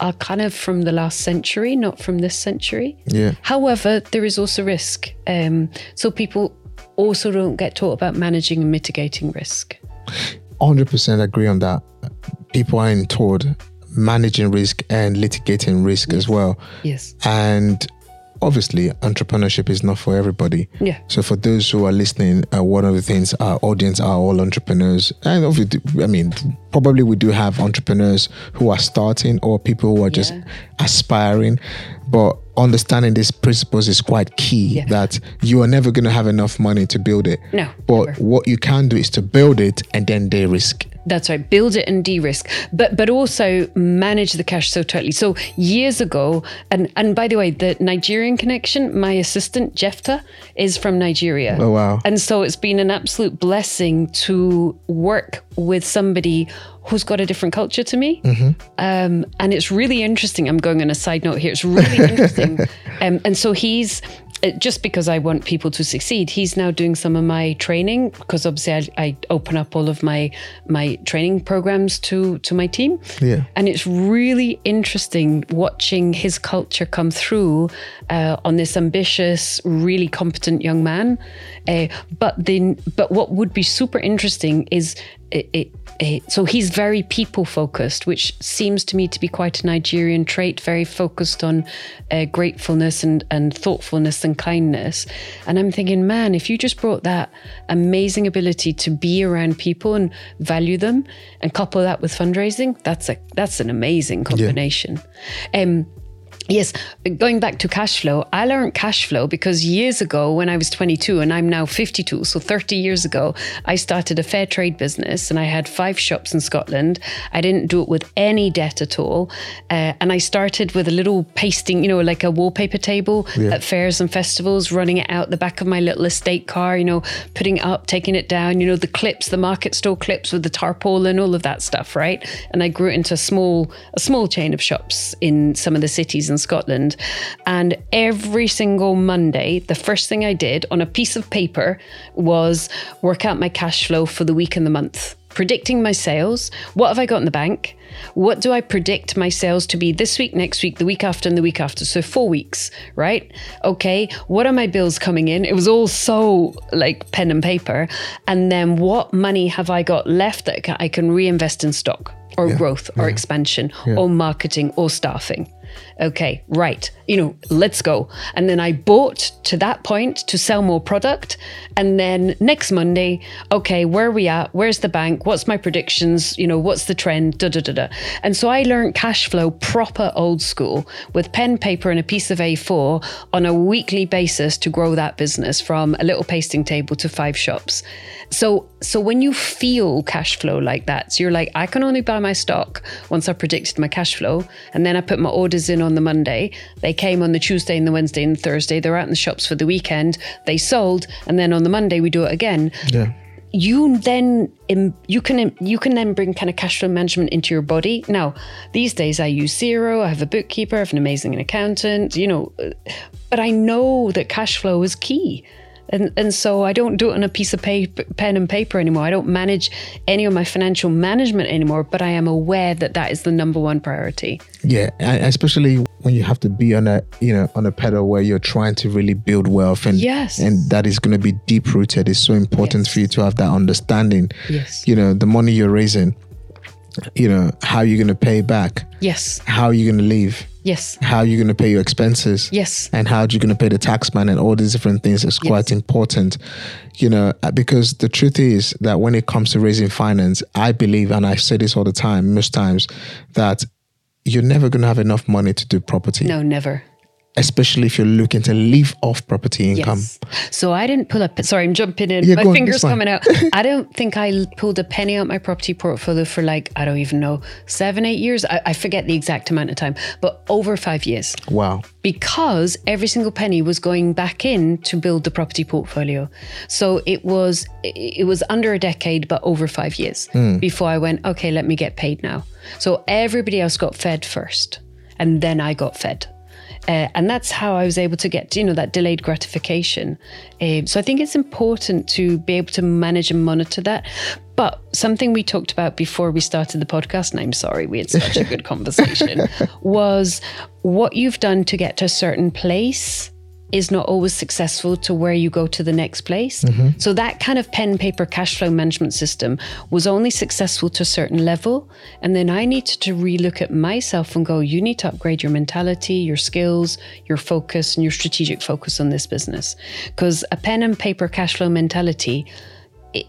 are kind of from the last century, not from this century. Yeah. However, there is also risk. Um, so people also don't get taught about managing and mitigating risk. 100% agree on that. People aren't taught managing risk and litigating risk as well. Yes. And obviously, entrepreneurship is not for everybody. Yeah. So for those who are listening, uh, one of the things our audience are all entrepreneurs, and obviously, I mean, probably we do have entrepreneurs who are starting or people who are just Yeah. aspiring, but understanding these principles is quite key. Yeah. That you are never going to have enough money to build it. No, But never. what you can do is to build it and then de risk. That's right. Build it and de-risk, but but also manage the cash so tightly. So years ago, and and by the way, the Nigerian connection, my assistant Jefta is from Nigeria. Oh, wow. And so it's been an absolute blessing to work with somebody who's got a different culture to me. Um, and it's really interesting. I'm going on a side note here. It's really interesting. um, and so he's uh, just because I want people to succeed, he's now doing some of my training because obviously I, I open up all of my my training programs to to my team. Yeah. And it's really interesting watching his culture come through uh, on this ambitious, really competent young man. Uh, but then, but what would be super interesting is it, it, so he's very people focused, which seems to me to be quite a Nigerian trait, very focused on uh, gratefulness and, and thoughtfulness and kindness. And I'm thinking, man, if you just brought that amazing ability to be around people and value them and couple that with fundraising, that's a that's an amazing combination. Um, Yes, going back to cash flow, I learned cash flow because years ago, when I was 22 and I'm now 52, so 30 years ago, I started a fair trade business and I had five shops in Scotland. I didn't do it with any debt at all. Uh, and I started with a little pasting, you know, like a wallpaper table at fairs and festivals, running it out the back of my little estate car, you know, putting it up, taking it down, you know, the clips, the market store clips with the tarpaulin, all of that stuff, right? And I grew into a small, a small chain of shops in some of the cities in Scotland. And every single Monday, the first thing I did on a piece of paper was work out my cash flow for the week and the month, predicting my sales. What have I got in the bank? What do I predict my sales to be this week, next week, the week after, and the week after? So four weeks, right? Okay, what are my bills coming in? It was all so like pen and paper. And then what money have I got left that I can reinvest in stock? Or growth, or expansion, or marketing, or staffing. Okay, right. You know, let's go. And then I bought to that point to sell more product. And then next Monday, okay, where are we at? Where's the bank? What's my predictions? You know, what's the trend? Da da da da. And so I learned cash flow proper old school with pen, paper, and a piece of A4 on a weekly basis to grow that business from a little pasting table to five shops. So so when you feel cash flow like that, so you're like, I can only buy my stock once I predicted my cash flow. And then I put my orders in on the Monday. They came on the Tuesday and the Wednesday and the Thursday. They're out in the shops for the weekend. They sold. And then on the Monday we do it again. Yeah. you then im- you can you can then bring kind of cash flow management into your body. Now, these days I use Xero. I have a bookkeeper. I have an amazing accountant. You know, but I know that cash flow is key. And, and so I don't do it on a piece of paper, pen and paper anymore. I don't manage any of my financial management anymore, but I am aware that that is the number one priority. Yeah, especially when you have to be on a you know on a pedal where you're trying to really build wealth and Yes. and that is going to be deep rooted. It's so important Yes. for you to have that understanding. Yes. You know the money you're raising. You know how you're going to pay back. Yes. How you're going to live. Yes. How are you're going to pay your expenses. Yes. and how are you're going to pay the tax man and all these different things is quite important you know uh, because the truth is that when it comes to raising finance i believe and i say this all the time most times that you're never going to have enough money to do property No, never. Especially if you're looking to live off property income Yes. So I didn't pull up. Sorry, I'm jumping in. Yeah, my go on, fingers coming out. I don't think I pulled a penny out my property portfolio for like I don't even know seven, eight years. I, I forget the exact amount of time, but over five years wow because every single penny was going back in to build the property portfolio. So it was it was under a decade, but over five years hmm. before I went. Okay, let me get paid now. So everybody else got fed first, and then I got fed. Uh, and that's how I was able to get, you know, that delayed gratification. Um, so I think it's important to be able to manage and monitor that. But something we talked about before we started the podcast, and I'm sorry, we had such a good conversation, was what you've done to get to a certain place is not always successful to where you go to the next place. Mm-hmm. So that kind of pen paper cash flow management system was only successful to a certain level. And then I needed to relook at myself and go, you need to upgrade your mentality, your skills, your focus, and your strategic focus on this business. Because a pen and paper cash flow mentality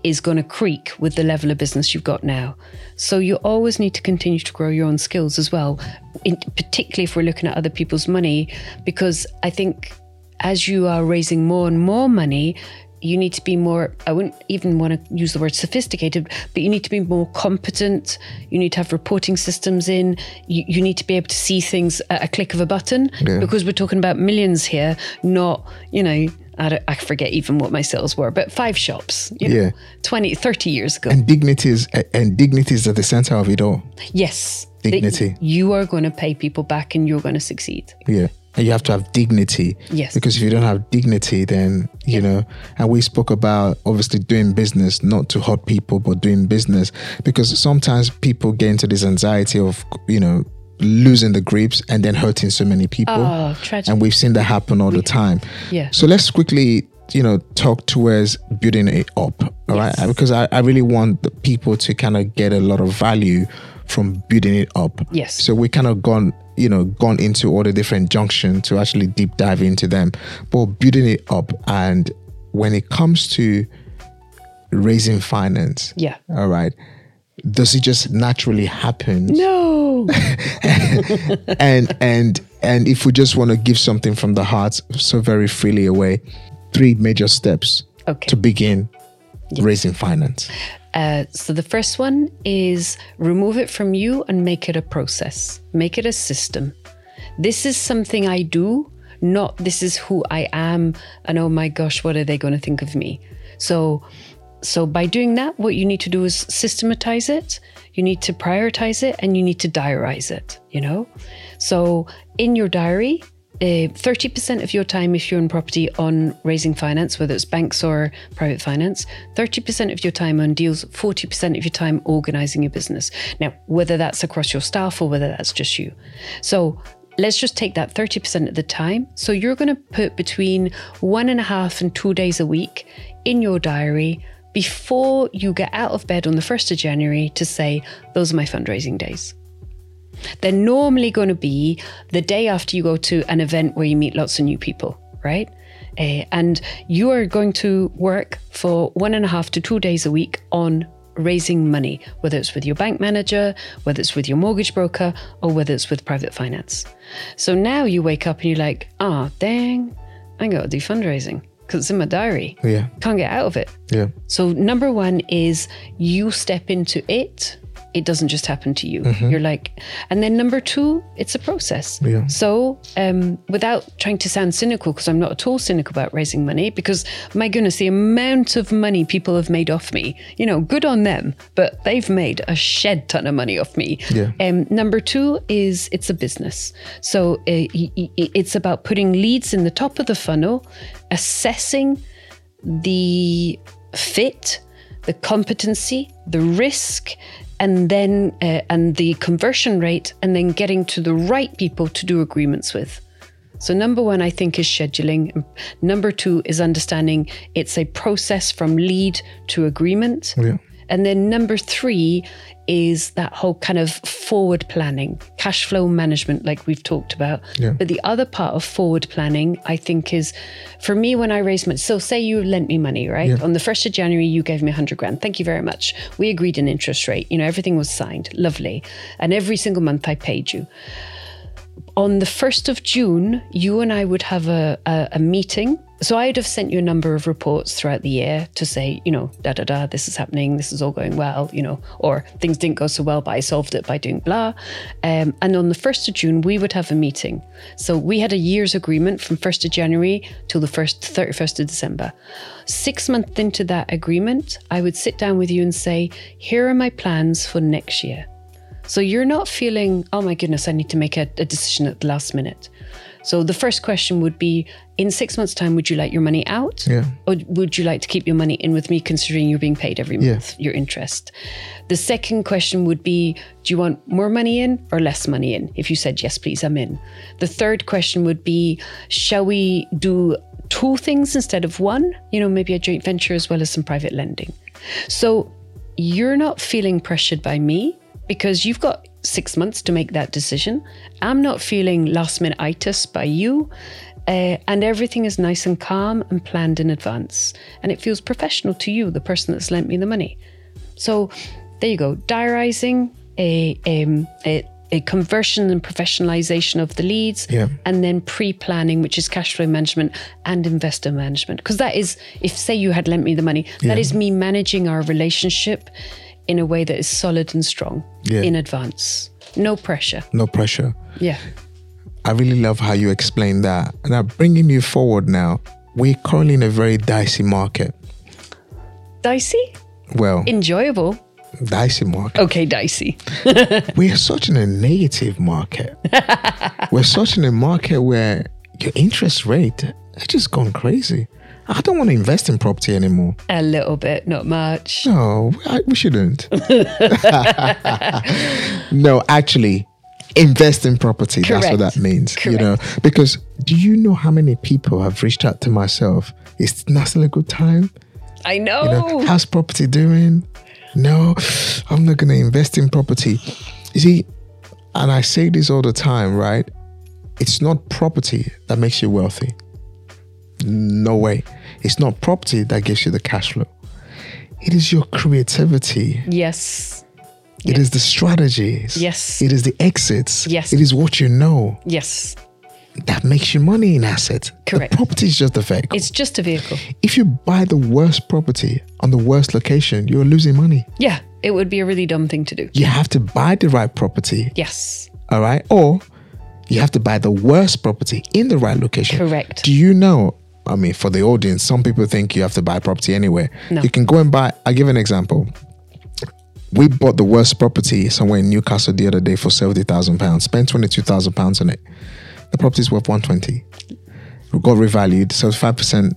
is going to creak with the level of business you've got now. So you always need to continue to grow your own skills as well, in, particularly if we're looking at other people's money, because I think as you are raising more and more money, you need to be more, I wouldn't even want to use the word sophisticated, but you need to be more competent. You need to have reporting systems in. You, you need to be able to see things at a click of a button because we're talking about millions here, not, you know, I, I forget even what my sales were, but five shops, you know, Yeah. 20, 30 years ago. and dignity is and dignity is at the center of it all yes. Dignity. You are going to pay people back and you're going to succeed. Yeah. And you have to have dignity. Yes. Because if you don't have dignity, then, you know, and we spoke about obviously doing business, not to hurt people, but doing business. Because sometimes people get into this anxiety of, you know, losing the grips and then hurting so many people. Oh, tragic. And we've seen that happen all the time. Yeah. So let's quickly, you know, talk towards building it up. All right, Yes. Because I, I really want the people to kind of get a lot of value from building it up. Yes. So we kind of gone, you know, gone into all the different junctions to actually deep dive into them. But building it up and when it comes to raising finance, Yeah. all right, does it just naturally happen? No. and and and if we just want to give something from the heart so very freely away, three major steps Okay. to begin raising finance. Uh, so the first one is remove it from you and make it a process, make it a system. This is something I do, not this is who I am. And oh my gosh, what are they going to think of me? So, so by doing that, what you need to do is systematize it. You need to prioritize it, and you need to diarize it. You know, so in your diary, Uh, 30% of your time if you're in property on raising finance, whether it's banks or private finance, 30% of your time on deals, 40% of your time organizing your business. Now, whether that's across your staff or whether that's just you. So let's just take that 30% of the time. So you're going to put between one and a half and two days a week in your diary before you get out of bed on the 1st of January to say, those are my fundraising days. They're normally going to be the day after you go to an event where you meet lots of new people, right? Uh, and you are going to work for one and a half to two days a week on raising money, whether it's with your bank manager, whether it's with your mortgage broker, or whether it's with private finance. So now you wake up and you're like, ah, oh, dang, I got to do fundraising because it's in my diary. Yeah. Can't get out of it. Yeah. So, number one is you step into it it doesn't just happen to you. You're like, and then number two, it's a process. Yeah. So, um, without trying to sound cynical, because I'm not at all cynical about raising money, because my goodness, the amount of money people have made off me, you know, good on them, but they've made a shed ton of money off me. Yeah. Um, number two is it's a business. So, uh, it's about putting leads in the top of the funnel, assessing the fit, the competency, the risk, and then uh, and the conversion rate, and then getting to the right people to do agreements with. So number one, I think, is scheduling. Number two is understanding it's a process from lead to agreement. Yeah. And then number three is that whole kind of forward planning, cash flow management, like we've talked about. Yeah. But the other part of forward planning, I think, is for me when I raise money. So, say you lent me money, right? Yeah. On the 1st of January, you gave me 100 grand. Thank you very much. We agreed an interest rate. You know, everything was signed. Lovely. And every single month I paid you on the 1st of June, you and I would have a, a, a meeting. So I'd have sent you a number of reports throughout the year to say, you know, da da da, this is happening, this is all going well, you know, or things didn't go so well, but I solved it by doing blah. Um, and on the 1st of June, we would have a meeting. So we had a year's agreement from 1st of January till the 1st, 31st of December. Six months into that agreement, I would sit down with you and say, here are my plans for next year. So you're not feeling, oh my goodness, I need to make a, a decision at the last minute. So the first question would be in six months' time, would you like your money out? Yeah. Or would you like to keep your money in with me considering you're being paid every Yeah. month, your interest? The second question would be do you want more money in or less money in? If you said yes, please, I'm in. The third question would be shall we do two things instead of one? You know, maybe a joint venture as well as some private lending. So you're not feeling pressured by me because you've got six months to make that decision. I'm not feeling last minute itis by you. Uh, and everything is nice and calm and planned in advance. And it feels professional to you, the person that's lent me the money. So there you go. Diarizing, a, um, a, a conversion and professionalization of the leads, Yeah. and then pre planning, which is cash flow management and investor management. Because that is, if say you had lent me the money, that Yeah. is me managing our relationship in a way that is solid and strong Yeah. in advance. No pressure. No pressure. Yeah. I really love how you explain that. Now, bringing you forward now, we're currently in a very dicey market. Dicey? Well, Enjoyable. dicey market. Okay, dicey. We're such in a negative market. we're such in a market where your interest rate has just gone crazy. I don't want to invest in property anymore. A little bit, not much. No, I, we shouldn't. no, actually, invest in property. That's what that means. You know, because do you know how many people have reached out to myself? Is now still a good time? I know. You know, how's property doing? No, I'm not going to invest in property. You see, and I say this all the time, right? It's not property that makes you wealthy. No way. It's not property that gives you the cash flow. It is your creativity. yes. It is the strategies. Yes. It is the exits. Yes. It is what you know Yes. that makes you money in assets. Correct. The property is just the vehicle. It's just a vehicle. if you buy the worst property on the worst location, you're losing money. Yeah. It would be a really dumb thing to do. You have to buy the right property, Yes. all right? Or you have to buy the worst property in the right location. Correct. Do you know? I mean, for the audience, some people think you have to buy property anywhere. No. You can go and buy. I'll give an example. We bought the worst property somewhere in Newcastle the other day for seventy thousand pounds. Spent twenty two thousand pounds on it. The property is worth one twenty. We got revalued, so five percent,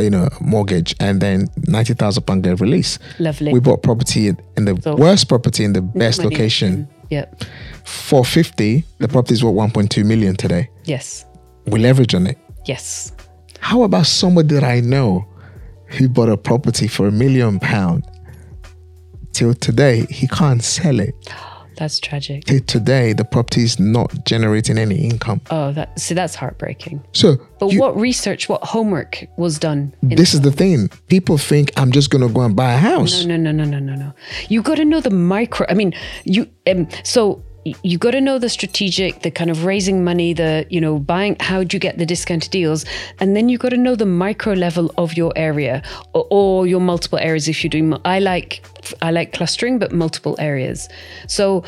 you know, mortgage, and then ninety thousand pound get release. Lovely. We bought property in the So- worst property in the best Money. location. Yep. For fifty, the property is worth one point two million today. Yes. We leverage on it. Yes. How about somebody that I know who bought a property for a million pound? Till today, he can't sell it. That's tragic. Till today, the property is not generating any income. Oh, that see, that's heartbreaking. So, But you- what research, what homework was done? this is the thing. People think I'm just going to go and buy a house. no, no, no, no, no, no, no. You got to know the micro. I mean, you. Um, so you got to know the strategic, the kind of raising money, the you know buying. How do you get the discounted deals? And then you got to know the micro level of your area or, or your multiple areas. If you're doing, I like I like clustering, but multiple areas. So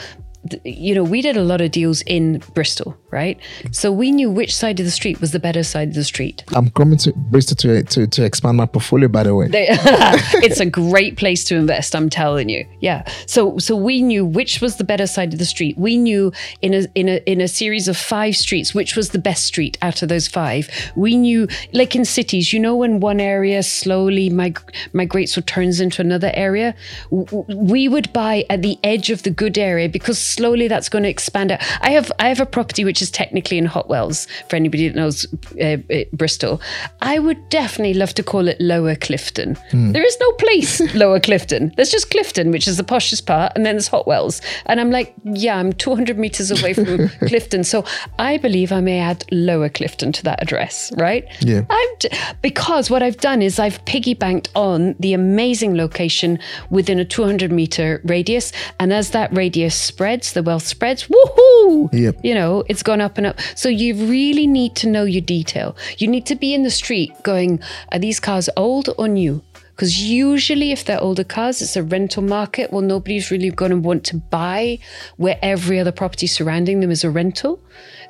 you know, we did a lot of deals in Bristol, right? So we knew which side of the street was the better side of the street. I'm coming to Bristol to, to, to expand my portfolio, by the way. it's a great place to invest, I'm telling you. Yeah. So so we knew which was the better side of the street. We knew in a in a in a series of five streets which was the best street out of those five. We knew, like in cities, you know, when one area slowly mig- migrates or turns into another area, w- we would buy at the edge of the good area because slowly that's going to expand out. I have I have a property which is technically in Hotwells for anybody that knows uh, uh, Bristol. I would definitely love to call it Lower Clifton. Mm. There is no place Lower Clifton. There's just Clifton, which is the poshest part, and then there's Hotwells. And I'm like, yeah, I'm 200 meters away from Clifton, so I believe I may add Lower Clifton to that address, right? Yeah. I'm d- because what I've done is I've piggy banked on the amazing location within a 200 meter radius, and as that radius spreads spreads, the wealth spreads, woohoo! Yep. You know, it's gone up and up. So you really need to know your detail. You need to be in the street going, are these cars old or new? Because usually, if they're older cars, it's a rental market. Well, nobody's really going to want to buy where every other property surrounding them is a rental.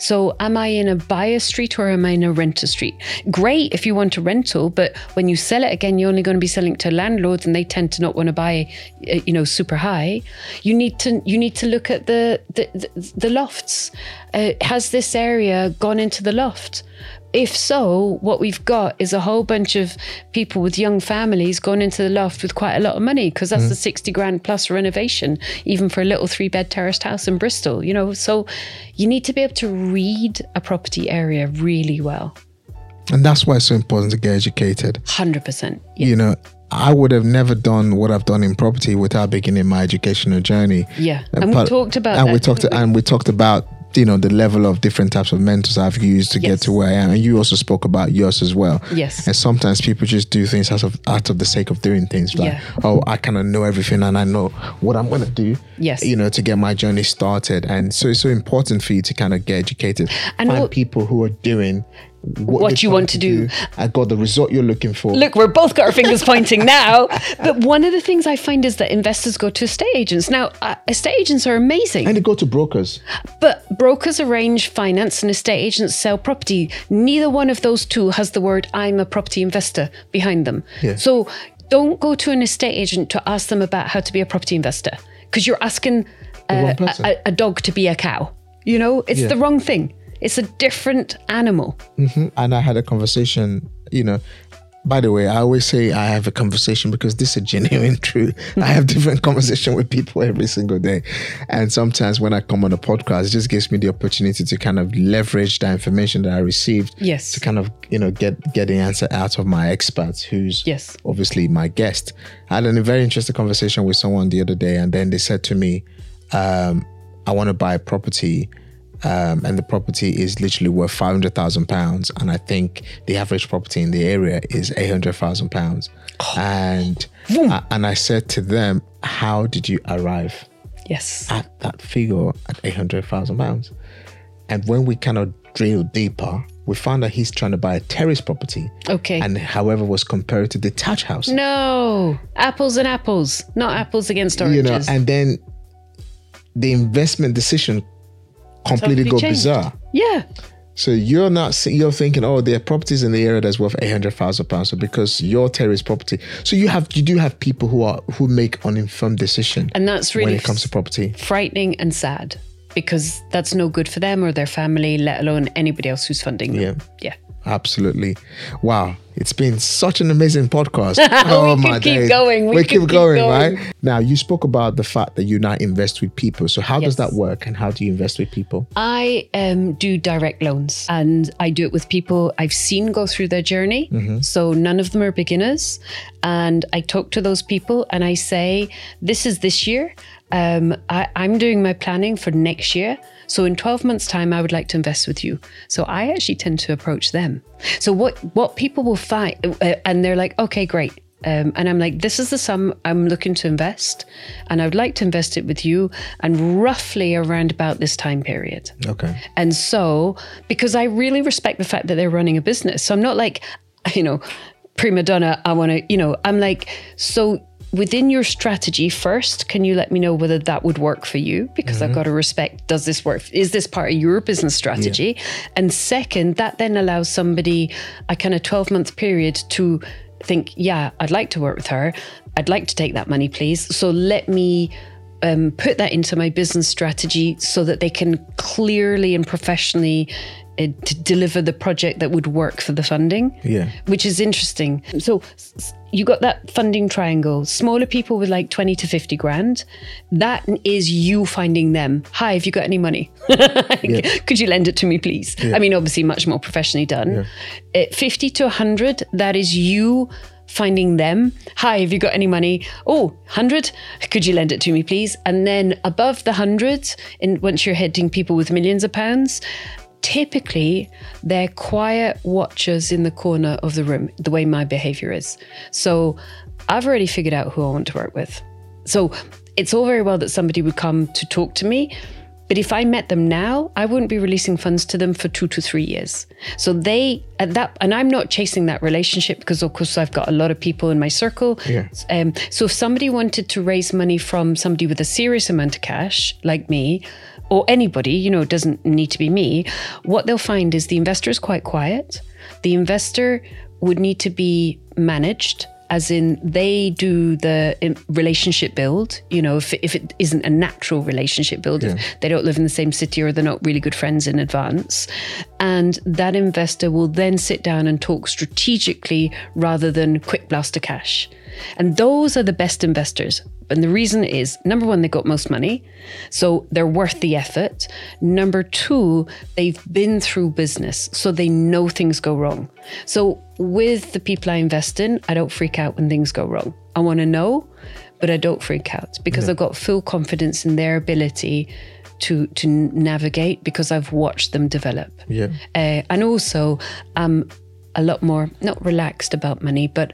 So, am I in a buyer street or am I in a renter street? Great if you want a rental, but when you sell it again, you're only going to be selling to landlords, and they tend to not want to buy, uh, you know, super high. You need to you need to look at the the, the, the lofts. Uh, has this area gone into the loft? If so, what we've got is a whole bunch of people with young families going into the loft with quite a lot of money because that's mm. the 60 grand plus renovation, even for a little three bed terraced house in Bristol, you know. So you need to be able to read a property area really well. And that's why it's so important to get educated. 100%. Yes. You know, I would have never done what I've done in property without beginning my educational journey. Yeah, and, and we talked about and that, we talked and we talked about you know the level of different types of mentors I've used to yes. get to where I am. And you also spoke about yours as well. Yes. And sometimes people just do things out of out of the sake of doing things. Like, yeah. oh, I kind of know everything and I know what I'm gonna do. Yes. You know, to get my journey started. And so it's so important for you to kind of get educated. And find people who are doing what, what you want to do. do. I got the result you're looking for. Look, we're both got our fingers pointing now. But one of the things I find is that investors go to estate agents. Now, uh, estate agents are amazing. And they go to brokers. But brokers arrange finance and estate agents sell property. Neither one of those two has the word I'm a property investor behind them. Yeah. So don't go to an estate agent to ask them about how to be a property investor because you're asking uh, a, a, dog to be a cow. You know, it's yeah. the wrong thing. It's a different animal. Mm-hmm. And I had a conversation, you know, by the way, I always say I have a conversation because this is a genuine truth. I have different conversation with people every single day. And sometimes when I come on a podcast, it just gives me the opportunity to kind of leverage the information that I received. Yes. To kind of, you know, get get the answer out of my experts who's yes. obviously my guest. I had a very interesting conversation with someone the other day and then they said to me, um, I want to buy a property um, and the property is literally worth five hundred thousand pounds, and I think the average property in the area is eight hundred thousand pounds. And I, and I said to them, "How did you arrive?" Yes, at that figure at eight hundred thousand pounds. And when we kind of drilled deeper, we found that he's trying to buy a terrace property. Okay. And however was compared to detached house. No, apples and apples, not apples against oranges. You know, and then the investment decision completely totally go changed. bizarre. Yeah. So you're not you're thinking, oh, there are properties in the area that's worth eight hundred thousand pounds. So because your terrace property, so you have you do have people who are who make uninformed decision, and that's really when it comes to property frightening and sad because that's no good for them or their family, let alone anybody else who's funding them. Yeah, yeah. Absolutely. Wow. It's been such an amazing podcast. oh my keep days. Going. We, we keep, keep going, going, right? Now you spoke about the fact that you now invest with people. So how yes. does that work and how do you invest with people? I um, do direct loans and I do it with people I've seen go through their journey. Mm-hmm. So none of them are beginners. And I talk to those people and I say, this is this year. Um, I, I'm doing my planning for next year. So in 12 months' time, I would like to invest with you. So I actually tend to approach them. So what what people will find, uh, and they're like, okay, great. Um, and I'm like, this is the sum I'm looking to invest, and I would like to invest it with you, and roughly around about this time period. Okay. And so, because I really respect the fact that they're running a business, so I'm not like, you know, prima donna, I want to, you know, I'm like, so within your strategy first can you let me know whether that would work for you? Because Mm-hmm. i've got to respect does this work is this part of your business strategy? And second that then allows somebody a kind of 12 month period to think yeah i'd like to work with her. I'd like to take that money please. So let me um, put that into my business strategy so that they can clearly and professionally Uh, to deliver the project that would work for the funding Yeah. which is interesting. So you got that funding triangle. Smaller people with like 20 to 50 grand. That is you finding them. Hi, have you got any money? Could you lend it to me, please? I mean, obviously, much more professionally done. At uh, 50 to 100, that is you finding them. Hi, have you got any money? Oh, 100? Could you lend it to me, please? And then above the 100, and once you're hitting people with millions of pounds, typically they're quiet watchers in the corner of the room, the way my behavior is. So I've already figured out who I want to work with. So it's all very well that somebody would come to talk to me. But if I met them now, I wouldn't be releasing funds to them for two to three years. So they at that, and I'm not chasing that relationship because, of course, I've got a lot of people in my circle. Yeah. Um, so if somebody wanted to raise money from somebody with a serious amount of cash, like me, or anybody, you know, it doesn't need to be me, what they'll find is the investor is quite quiet. The investor would need to be managed. As in, they do the um, relationship build. You know, if, if it isn't a natural relationship build, if they don't live in the same city or they're not really good friends in advance. And that investor will then sit down and talk strategically rather than quick blast of cash. And those are the best investors. And the reason is number one, they got most money. So they're worth the effort. Number two, they've been through business. So they know things go wrong. So with the people I invest in, I don't freak out when things go wrong. I want to know, but I don't freak out because I've got full confidence in their ability to to navigate because I've watched them develop. Yeah. Uh, and also, I'm a lot more not relaxed about money, but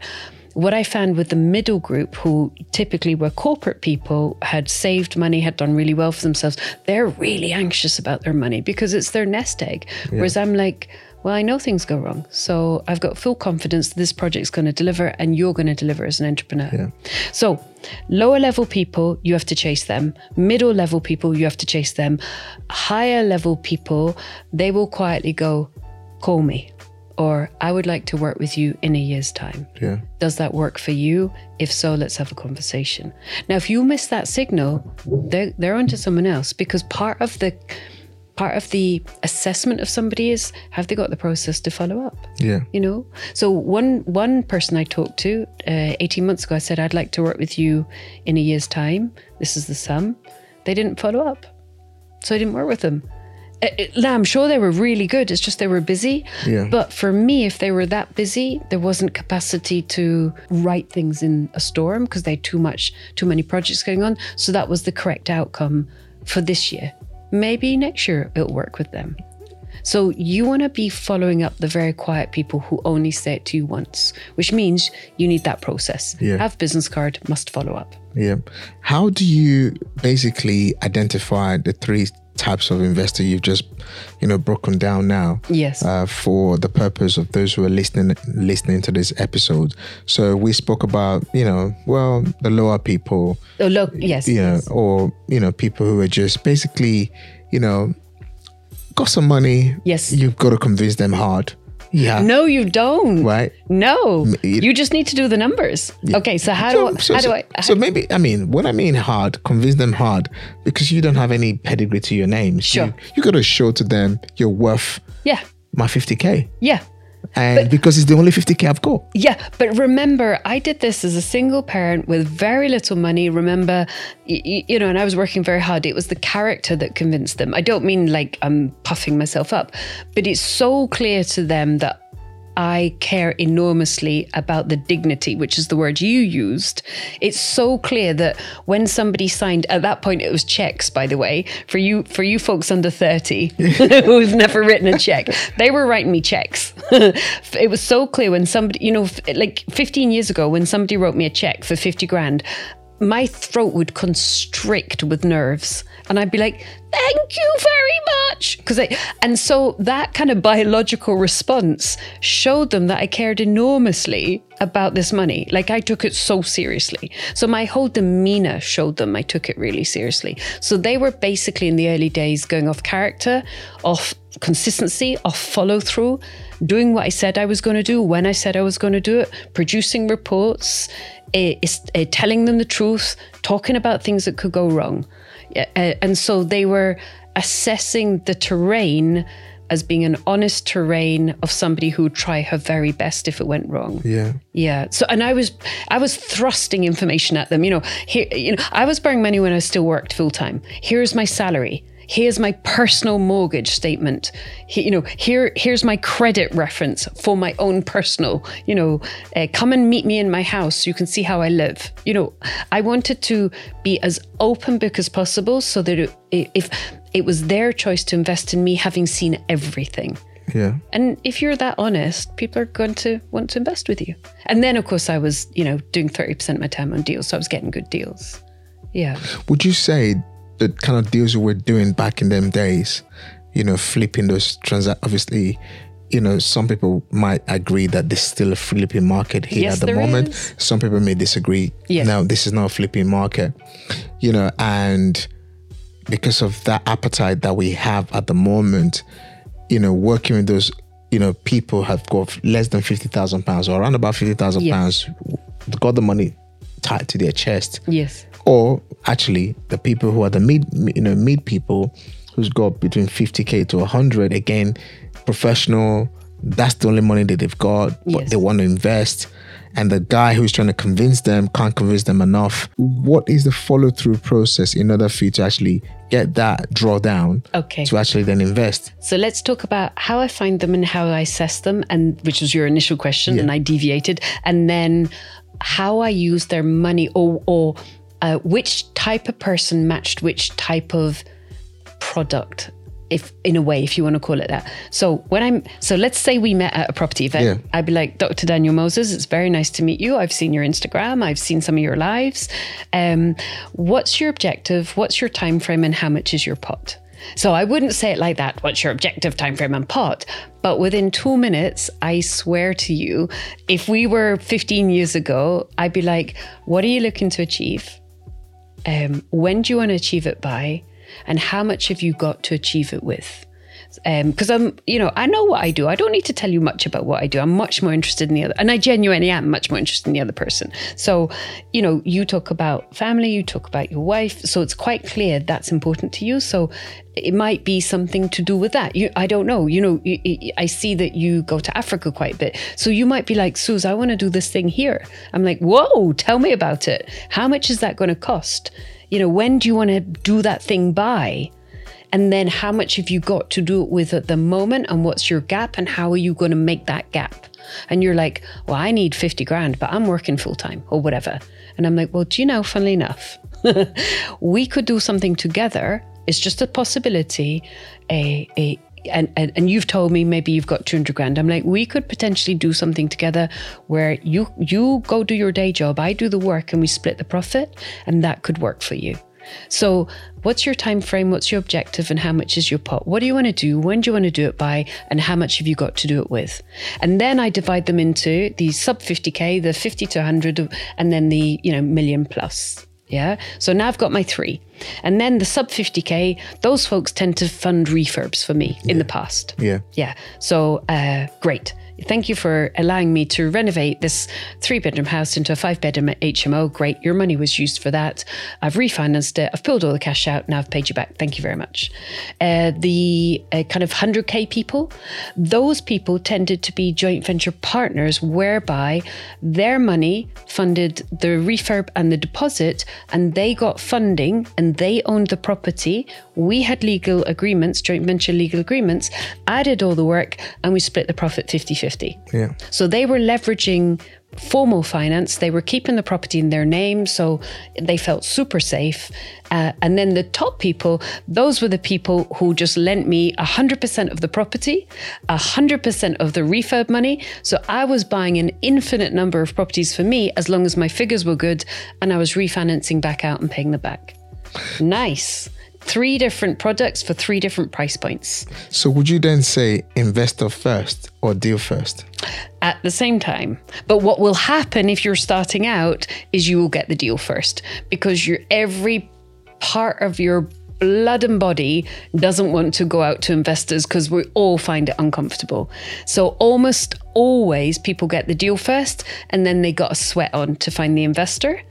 what I found with the middle group, who typically were corporate people, had saved money, had done really well for themselves, they're really anxious about their money because it's their nest egg. Whereas I'm like, well, I know things go wrong. So I've got full confidence that this project's going to deliver and you're going to deliver as an entrepreneur. So, lower level people, you have to chase them. Middle level people, you have to chase them. Higher level people, they will quietly go, call me. Or I would like to work with you in a year's time. Yeah. Does that work for you? If so, let's have a conversation. Now, if you miss that signal, they're, they're onto someone else because part of the part of the assessment of somebody is have they got the process to follow up Yeah. you know so one one person i talked to uh, 18 months ago i said i'd like to work with you in a year's time this is the sum they didn't follow up so i didn't work with them Uh, uh, i'm sure they were really good. It's just they were busy. Yeah. but for me if they were that busy there wasn't capacity to write things in a storm because they had too much too many projects going on. So that was the correct outcome for this year. Maybe next year it'll work with them so you want to be following up the very quiet people who only say it to you once, which means you need that process. Yeah. Have business card, must follow up. Yeah. How do you basically identify the three types of investor you've just, you know, broken down now? Yes. Uh, for the purpose of those who are listening listening to this episode. So we spoke about, you know, well, the lower people, oh, look, yes. you know, yes. or you know, people who are just basically, you know, got some money. Yes. You've got to convince them hard. Yeah. No, you don't. Right. No, it- you just need to do the numbers. Okay, so how do I, so, how so, do I? so maybe I mean when I mean hard, convince them hard because you don't have any pedigree to your name. Sure. You, you got to show to them you're worth yeah, my 50k, yeah, and because it's the only 50k I've got. yeah. But remember, I did this as a single parent with very little money. Remember, you know, and I was working very hard. It was the character that convinced them. I don't mean like I'm puffing myself up, but it's so clear to them that I care enormously about the dignity, which is the word you used. It's so clear that when somebody signed at that point, it was checks, by the way, for you for you folks under 30 who've never written a check. They were writing me checks. it was so clear when somebody, you know, like 15 years ago, when somebody wrote me a check for 50 grand, my throat would constrict with nerves and i'd be like thank you very much. Because i and so that kind of biological response showed them that i cared enormously about this money. Like i took it so seriously. So my whole demeanor showed them i took it really seriously. So they were basically in the early days going off character off consistency off follow through doing what i said i was going to do when i said i was going to do it producing reports is uh, telling them the truth, talking about things that could go wrong. And so they were assessing the terrain as being an honest terrain of somebody who would try her very best if it went wrong. Yeah. Yeah. So and I was I was thrusting information at them. You know, here you know, I was borrowing money when I still worked full time. Here's my salary here's my personal mortgage statement he, you know here here's my credit reference for my own personal you know uh, come and meet me in my house so you can see how i live you know i wanted to be as open book as possible so that it, if it was their choice to invest in me having seen everything yeah. And if you're that honest, people are going to want to invest with you. And then, of course, I was, you know, doing 30% of my time on deals. So I was getting good deals. Yeah. Would you say the kind of deals we were doing back in them days, you know, flipping those transactions. Obviously, you know, some people might agree that this is still a flipping market here yes, at the moment. Is. Some people may disagree. Yes. No, this is not a flipping market, you know, and because of that appetite that we have at the moment, you know, working with those, you know, people have got less than fifty thousand pounds or around about fifty thousand yes. pounds, got the money tied to their chest. Yes or actually the people who are the mid you know mid people who's got between 50k to 100 again professional that's the only money that they've got but yes. they want to invest. And the guy who's trying to convince them can't convince them enough. What is the follow through process in order for you to actually get that drawdown okay. to actually then invest? So let's talk about how i find them and how i assess them and which was your initial question yeah. and i deviated. And then how i use their money or or uh, which type of person matched which type of product if in a way if you want to call it that so when i'm so let's say we met at a property event yeah. i'd be like dr daniel moses it's very nice to meet you i've seen your instagram i've seen some of your lives um, what's your objective what's your time frame and how much is your pot so I wouldn't say it like that. What's your objective time frame and pot? But within two minutes, I swear to you, if we were 15 years ago, I'd be like, what are you looking to achieve? Um, when do you want to achieve it by, and how much have you got to achieve it with? Because um, I'm, you know, I know what I do. I don't need to tell you much about what I do. I'm much more interested in the other, and I genuinely am much more interested in the other person. So, you know, you talk about family, you talk about your wife, so it's quite clear that's important to you. So, it might be something to do with that. You, I don't know. You know, you, you, I see that you go to Africa quite a bit, so you might be like, Suze, I want to do this thing here. I'm like, whoa, tell me about it. How much is that going to cost? You know, when do you want to do that thing by? And then how much have you got to do it with at the moment? And what's your gap? And how are you going to make that gap? And you're like, well, I need 50 grand, but I'm working full time or whatever. And I'm like, well, do you know, funnily enough, we could do something together. It's just a possibility. A, a, and, and, and you've told me maybe you've got 200 grand. I'm like, we could potentially do something together where you you go do your day job, I do the work, and we split the profit, and that could work for you. So, what's your time frame? What's your objective? And how much is your pot? What do you want to do? When do you want to do it by? And how much have you got to do it with? And then I divide them into the sub 50k, the 50 to 100, and then the you know million plus. Yeah. So now I've got my three. And then the sub 50K, those folks tend to fund refurbs for me in the past. Yeah. Yeah. So uh, great. Thank you for allowing me to renovate this three bedroom house into a five bedroom HMO. Great. Your money was used for that. I've refinanced it. I've pulled all the cash out. Now I've paid you back. Thank you very much. Uh, the uh, kind of 100K people, those people tended to be joint venture partners whereby their money funded the refurb and the deposit, and they got funding and they owned the property. We had legal agreements, joint venture legal agreements, I did all the work, and we split the profit 50 50 50. Yeah. So they were leveraging formal finance. They were keeping the property in their name, so they felt super safe. Uh, and then the top people, those were the people who just lent me 100% of the property, 100% of the refurb money. So I was buying an infinite number of properties for me as long as my figures were good and I was refinancing back out and paying them back. Nice. Three different products for three different price points So would you then say investor first or deal first? at the same time. But what will happen if you're starting out is you will get the deal first because your every part of your blood and body doesn't want to go out to investors because we all find it uncomfortable. So almost always people get the deal first and then they got a sweat on to find the investor.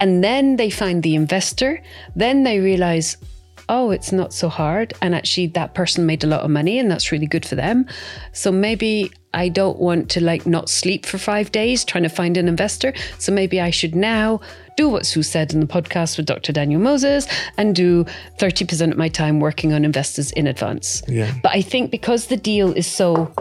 And then they find the investor, then they realize, oh, it's not so hard. And actually, that person made a lot of money and that's really good for them. So maybe I don't want to like not sleep for five days trying to find an investor. So maybe I should now do what Sue said in the podcast with Dr. Daniel Moses and do 30% of my time working on investors in advance. Yeah. But I think because the deal is so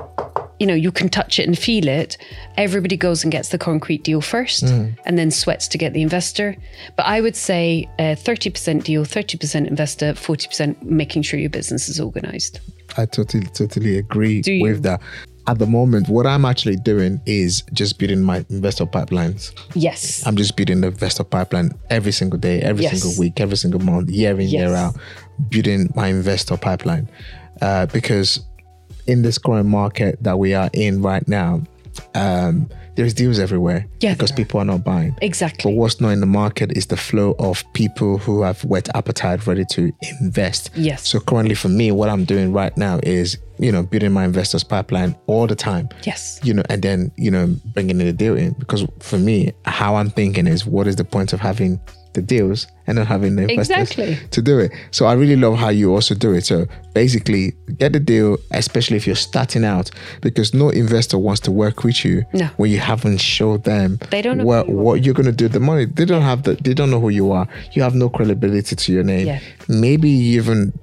you know, you can touch it and feel it. Everybody goes and gets the concrete deal first and then sweats to get the investor. But I would say uh, 30% deal, 30% investor, 40% making sure your business is organized. I totally, totally agree with that. At the moment, what I'm actually doing is just building my investor pipelines. Yes. I'm just building the investor pipeline every single day, every Yes. single week, every single month, year in, year out, building my investor pipeline. Uh, because in this current market that we are in right now, um, there's deals everywhere Yeah, because are. people are not buying. Exactly. But what's not in the market is the flow of people who have wet appetite ready to invest. Yes. So currently for me, what I'm doing right now is, you know, building my investors pipeline all the time. Yes. You know, and then, you know, bringing in the deal in. Because for me, how I'm thinking is what is the point of having the deals and not having the investors Exactly. to do it. So I really love how you also do it. So basically get the deal, especially if you're starting out, because no investor wants to work with you No. when you haven't showed them They don't know what, you what you're gonna do with the money. They don't have the they don't know who you are. You have no credibility to your name. Yeah. Maybe you even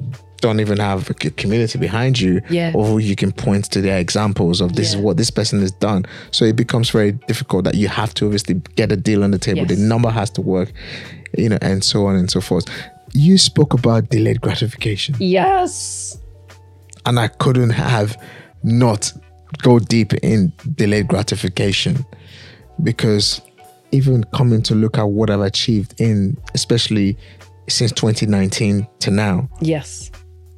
don't even have a community behind you Yeah. or who you can point to their examples of this is what this person has done. So it becomes very difficult that you have to obviously get a deal on the table. Yes. The number has to work, you know, and so on and so forth. You spoke about delayed gratification Yes. and I couldn't have not go deep in delayed gratification because even coming to look at what I've achieved in especially since 2019 to now Yes.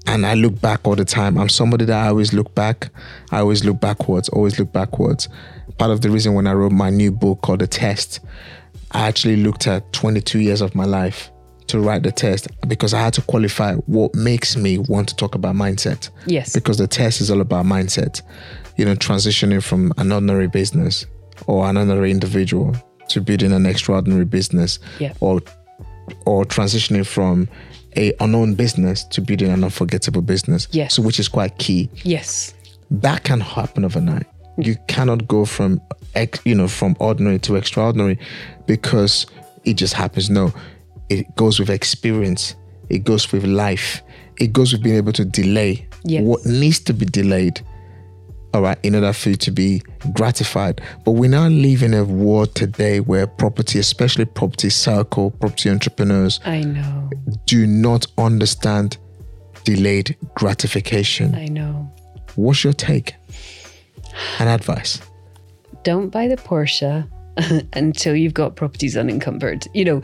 and I look back all the time. I'm somebody that I always look back. I always look backwards, always look backwards. Part of the reason when I wrote my new book called The Test, I actually looked at 22 years of my life to write the test because I had to qualify what makes me want to talk about mindset. Yes. Because the test is all about mindset. You know, transitioning from an ordinary business or an ordinary individual to building an extraordinary business Yeah. or or transitioning from a unknown business to building an unforgettable business. Yes. So which is quite key. Yes. That can happen overnight. You cannot go from you know from ordinary to extraordinary because it just happens. No, it goes with experience. It goes with life. It goes with being able to delay Yes. what needs to be delayed. All right, in order for you to be gratified. But we now live in a world today where property, especially property circle, property entrepreneurs, I know. do not understand delayed gratification. I know. What's your take and advice? don't buy the Porsche until you've got properties unencumbered. You know,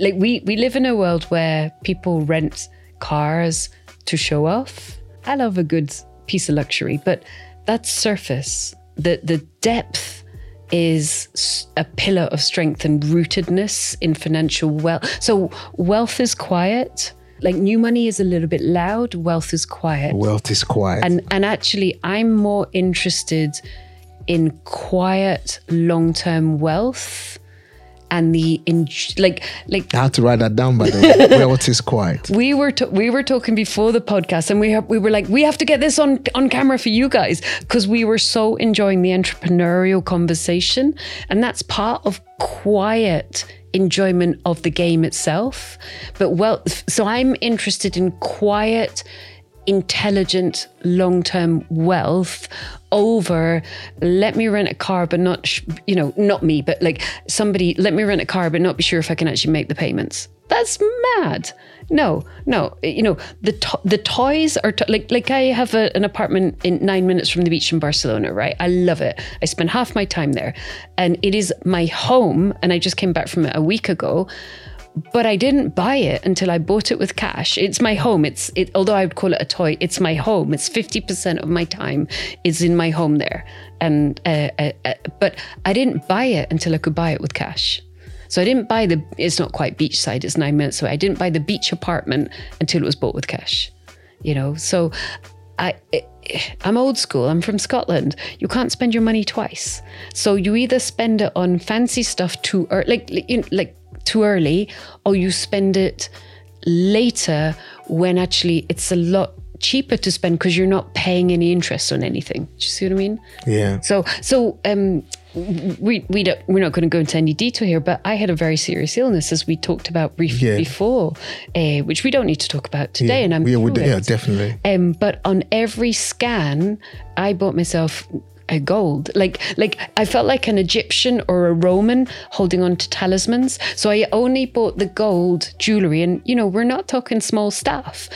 like we we live in a world where people rent cars to show off. I love a good piece of luxury, but that surface. The the depth is a pillar of strength and rootedness in financial wealth. So wealth is quiet. Like new money is a little bit loud, wealth is quiet. Wealth is quiet. And and actually, I'm more interested in quiet, long-term wealth and the in, like like I had to write that down by the way. Wealth is quiet. we were to, we were talking before the podcast, and we have, we were like, we have to get this on on camera for you guys because we were so enjoying the entrepreneurial conversation, and that's part of quiet enjoyment of the game itself. But well, so I'm interested in quiet intelligent long-term wealth over let me rent a car but not sh- you know not me but like somebody let me rent a car but not be sure if I can actually make the payments. That's mad. No no you know the to- the toys are to- like like I have a, an apartment in 9 minutes from the beach in Barcelona right? I love it. I spend half my time there. And it is my home and I just came back from it a week ago but I didn't buy it until I bought it with cash. It's my home. It's it, although I would call it a toy, it's my home. It's fifty percent of my time is in my home there, and uh, uh, uh, but I didn't buy it until I could buy it with cash. So I didn't buy the. It's not quite beachside. It's nine minutes away. I didn't buy the beach apartment until it was bought with cash. You know, so I. I'm old school. I'm from Scotland. You can't spend your money twice. So you either spend it on fancy stuff too, or like like, like too early or you spend it later when actually it's a lot cheaper to spend because you're not paying any interest on anything. Do you see what I mean? Yeah. So so um we we don't we're not going to go into any detail here, but I had a very serious illness as we talked about briefly Yeah. before, uh, which we don't need to talk about today. yeah. And I'm yeah, yeah, definitely. Um, but on every scan, I bought myself a gold. Like like I felt like an Egyptian or a Roman holding on to talismans. So I only bought the gold jewelry, and you know we're not talking small stuff.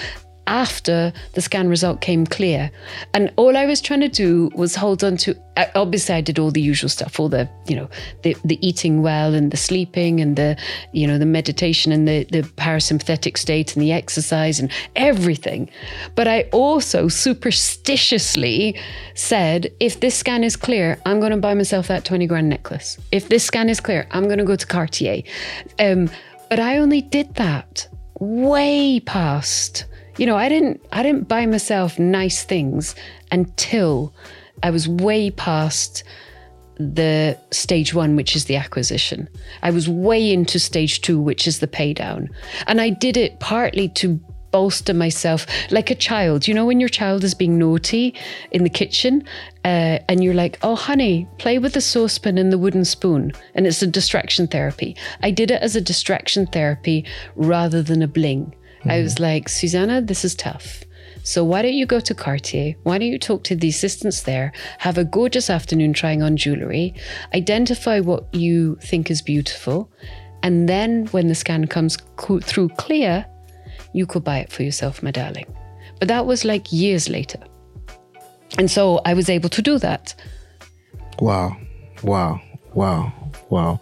After the scan result came clear, and all I was trying to do was hold on to. Obviously, I did all the usual stuff, all the you know the the eating well and the sleeping and the you know the meditation and the the parasympathetic state and the exercise and everything. But I also superstitiously said, if this scan is clear, I'm going to buy myself that 20 grand necklace. If this scan is clear, I'm going to go to Cartier. Um, but I only did that way past. You know, I didn't I didn't buy myself nice things until I was way past the stage one, which is the acquisition. I was way into stage two, which is the pay down. And I did it partly to bolster myself like a child. You know, when your child is being naughty in the kitchen uh, and you're like, oh, honey, play with the saucepan and the wooden spoon. And it's a distraction therapy. I did it as a distraction therapy rather than a bling. I was mm-hmm. like, Susanna, this is tough. So why don't you go to Cartier? Why don't you talk to the assistants there? Have a gorgeous afternoon trying on jewelry. Identify what you think is beautiful, and then when the scan comes co- through clear, you could buy it for yourself, my darling. But that was like years later, and so I was able to do that. Wow. Wow. Wow. Wow.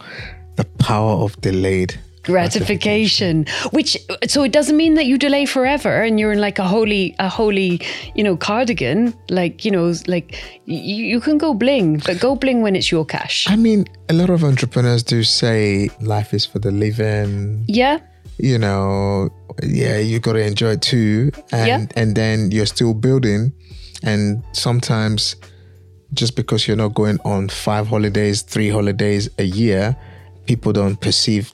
The power of delayed gratification which so it doesn't mean that you delay forever and you're in like a holy a holy you know cardigan. Like you know like you, you can go bling but go bling when it's your cash. I mean, a lot of entrepreneurs do say life is for the living. yeah. You know, yeah, you got to enjoy it too, and Yeah. and then you're still building, and sometimes just because you're not going on five holidays, three holidays a year, people don't perceive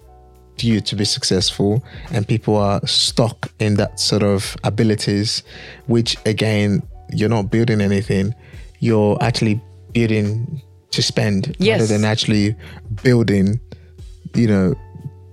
you to be successful, and people are stuck in that sort of abilities, which again, you're not building anything. You're actually building to spend Yes. rather than actually building, you know,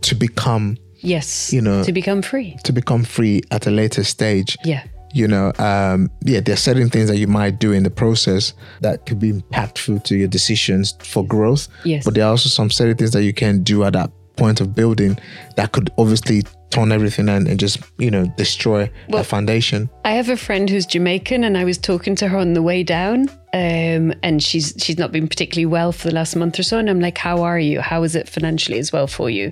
to become yes You know- to become free to become free at a later stage. yeah You know, um, yeah, there are certain things that you might do in the process that could be impactful to your decisions for growth. Yes. But there are also some certain things that you can do at that point of building that could obviously turn everything and, and just, you know, destroy Well- the foundation. I have a friend who's Jamaican, and I was talking to her on the way down, um, and she's she's not been particularly well for the last month or so. And I'm like, "How are you? How is it financially as well for you?"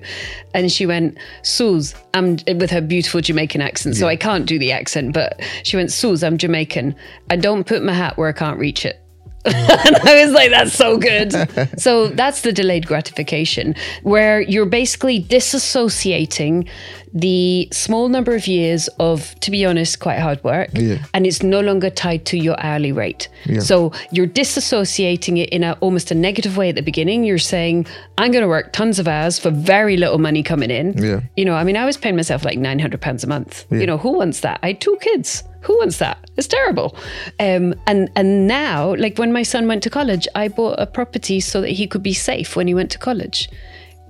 And she went, "Suze, I'm with her beautiful Jamaican accent, so I can't do the accent, but she went, Suze, I'm Jamaican. I don't put my hat where I can't reach it." and I was like, that's so good. so that's the delayed gratification, where you're basically disassociating the small number of years of, to be honest, quite hard work, Yeah. and it's no longer tied to your hourly rate. So you're disassociating it in a, almost a negative way at the beginning. You're saying, I'm going to work tons of hours for very little money coming in. Yeah. You know, I mean, I was paying myself like £900 a month. You know, who wants that? I had two kids. Who wants that? It's terrible. Um, and and now, like when my son went to college, I bought a property so that he could be safe when he went to college.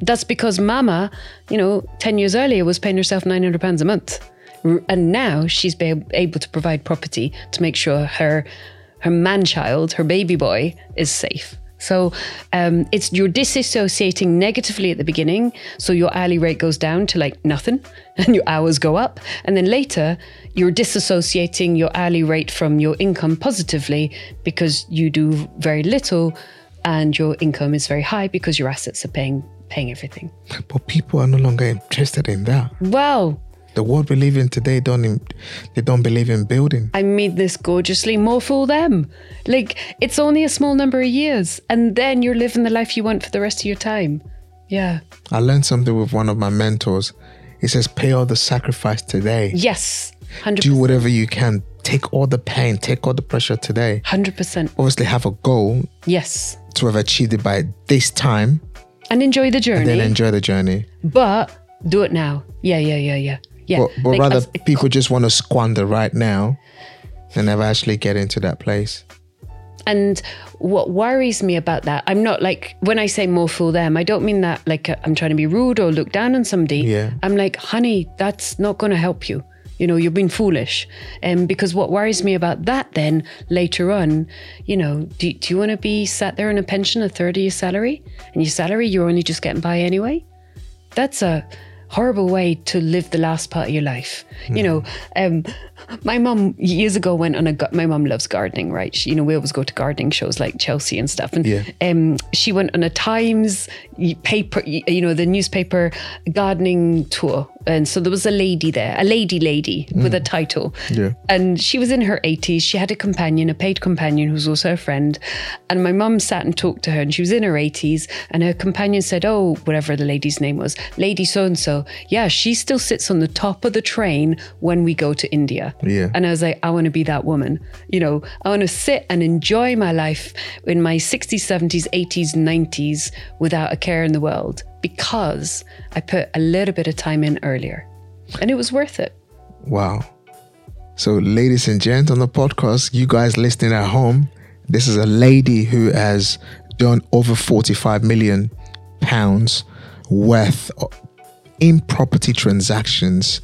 That's because Mama, you know, ten years earlier was paying herself nine hundred pounds a month. And now she's been able to provide property to make sure her her man child, her baby boy, is safe. So um, it's you're disassociating negatively at the beginning, so your hourly rate goes down to like nothing, and your hours go up, and then later you're disassociating your hourly rate from your income positively because you do very little, and your income is very high because your assets are paying paying everything. But people are no longer interested in that. Well, The world we live in today don't in, they don't believe in building. I made this gorgeously. More fool them. Like it's only a small number of years, and then you're living the life you want for the rest of your time. Yeah. I learned something with one of my mentors. He says, "Pay all the sacrifice today. Yes. Hundred. Do whatever you can. Take all the pain. Take all the pressure today. Hundred percent. Obviously, have a goal Yes. to have achieved it by this time, And enjoy the journey. And then enjoy the journey. but do it now. Yeah. Yeah. Yeah. Yeah. Yeah. But, but Like, rather, as- people just want to squander right now and never actually get into that place. And what worries me about that, I'm not like, when I say more fool them, I don't mean that like I'm trying to be rude or look down on somebody. Yeah. I'm like, honey, that's not going to help you. You know, you're being foolish. Um, because what worries me about that then later on, you know, do, do you want to be sat there on a pension, a third of your salary? And your salary, you're only just getting by anyway? That's a horrible way to live the last part of your life. You know, um, my mum years ago went on a. My mum loves gardening, right? She, you know, we always go to gardening shows like Chelsea and stuff. And Yeah. um, she went on a Times paper, you know, the newspaper gardening tour. And so there was a lady there, a lady lady with a title. Yeah. And she was in her 80s. She had a companion, a paid companion who was also a friend. And my mum sat and talked to her, and she was in her 80s. And her companion said, Oh, whatever the lady's name was, Lady so and so. Yeah, she still sits on the top of the train when we go to India. Yeah. And I was like, I want to be that woman. You know, I want to sit and enjoy my life in my 60s, 70s, 80s, 90s without a care in the world because I put a little bit of time in earlier. And it was worth it. Wow. So, ladies and gents on the podcast, you guys listening at home, this is a lady who has done over 45 million pounds worth in property transactions.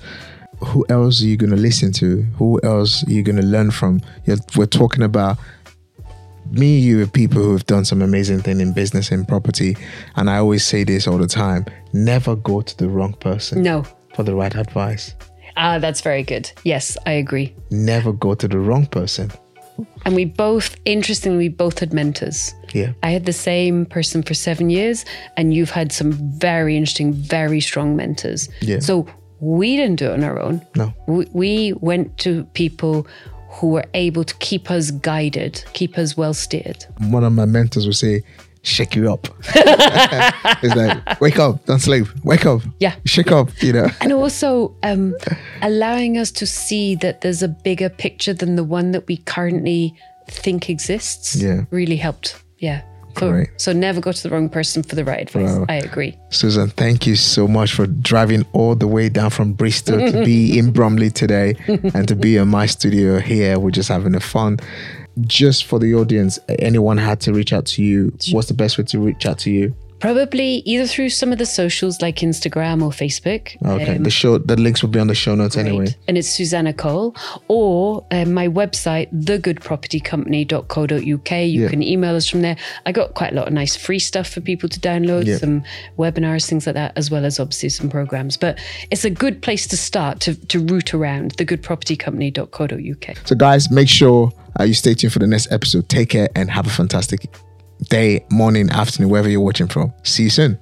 Who else are you going to listen to? Who else are you going to learn from? You're, we're talking about me, you are people who have done some amazing thing in business and property. And I always say this all the time never go to the wrong person No. for the right advice. Ah, that's very good. Yes, I agree. never go to the wrong person. And we both, interestingly, we both had mentors. Yeah. I had the same person for seven years, and you've had some very interesting, very strong mentors. Yeah. So we didn't do it on our own. No. We, we went to people who were able to keep us guided, keep us well steered. One of my mentors would say, shake you up. it's like, wake up, don't sleep. Wake up. Yeah. Shake up, you know. And also um, allowing us to see that there's a bigger picture than the one that we currently think exists Yeah. really helped. Yeah. So, so never go to the wrong person for the right advice. Wow. I agree. Susan, thank you so much for driving all the way down from Bristol to be in Bromley today and to be in my studio here. We're just having a fun. Just for the audience, anyone had to reach out to you, what's the best way to reach out to you? Probably either through some of the socials like Instagram or Facebook. Okay. um, the show the links will be on the show notes anyway. And it's Susanna Cole or um, my website, thegoodpropertycompany.co.uk. You Yeah. can email us from there. I got quite a lot of nice free stuff for people to download, Yeah. some webinars, things like that, as well as obviously some programs. But it's a good place to start to, to root around, thegoodpropertycompany.co.uk. So, guys, make sure uh, you stay tuned for the next episode. Take care and have a fantastic day, morning, afternoon, wherever you're watching from. See you soon.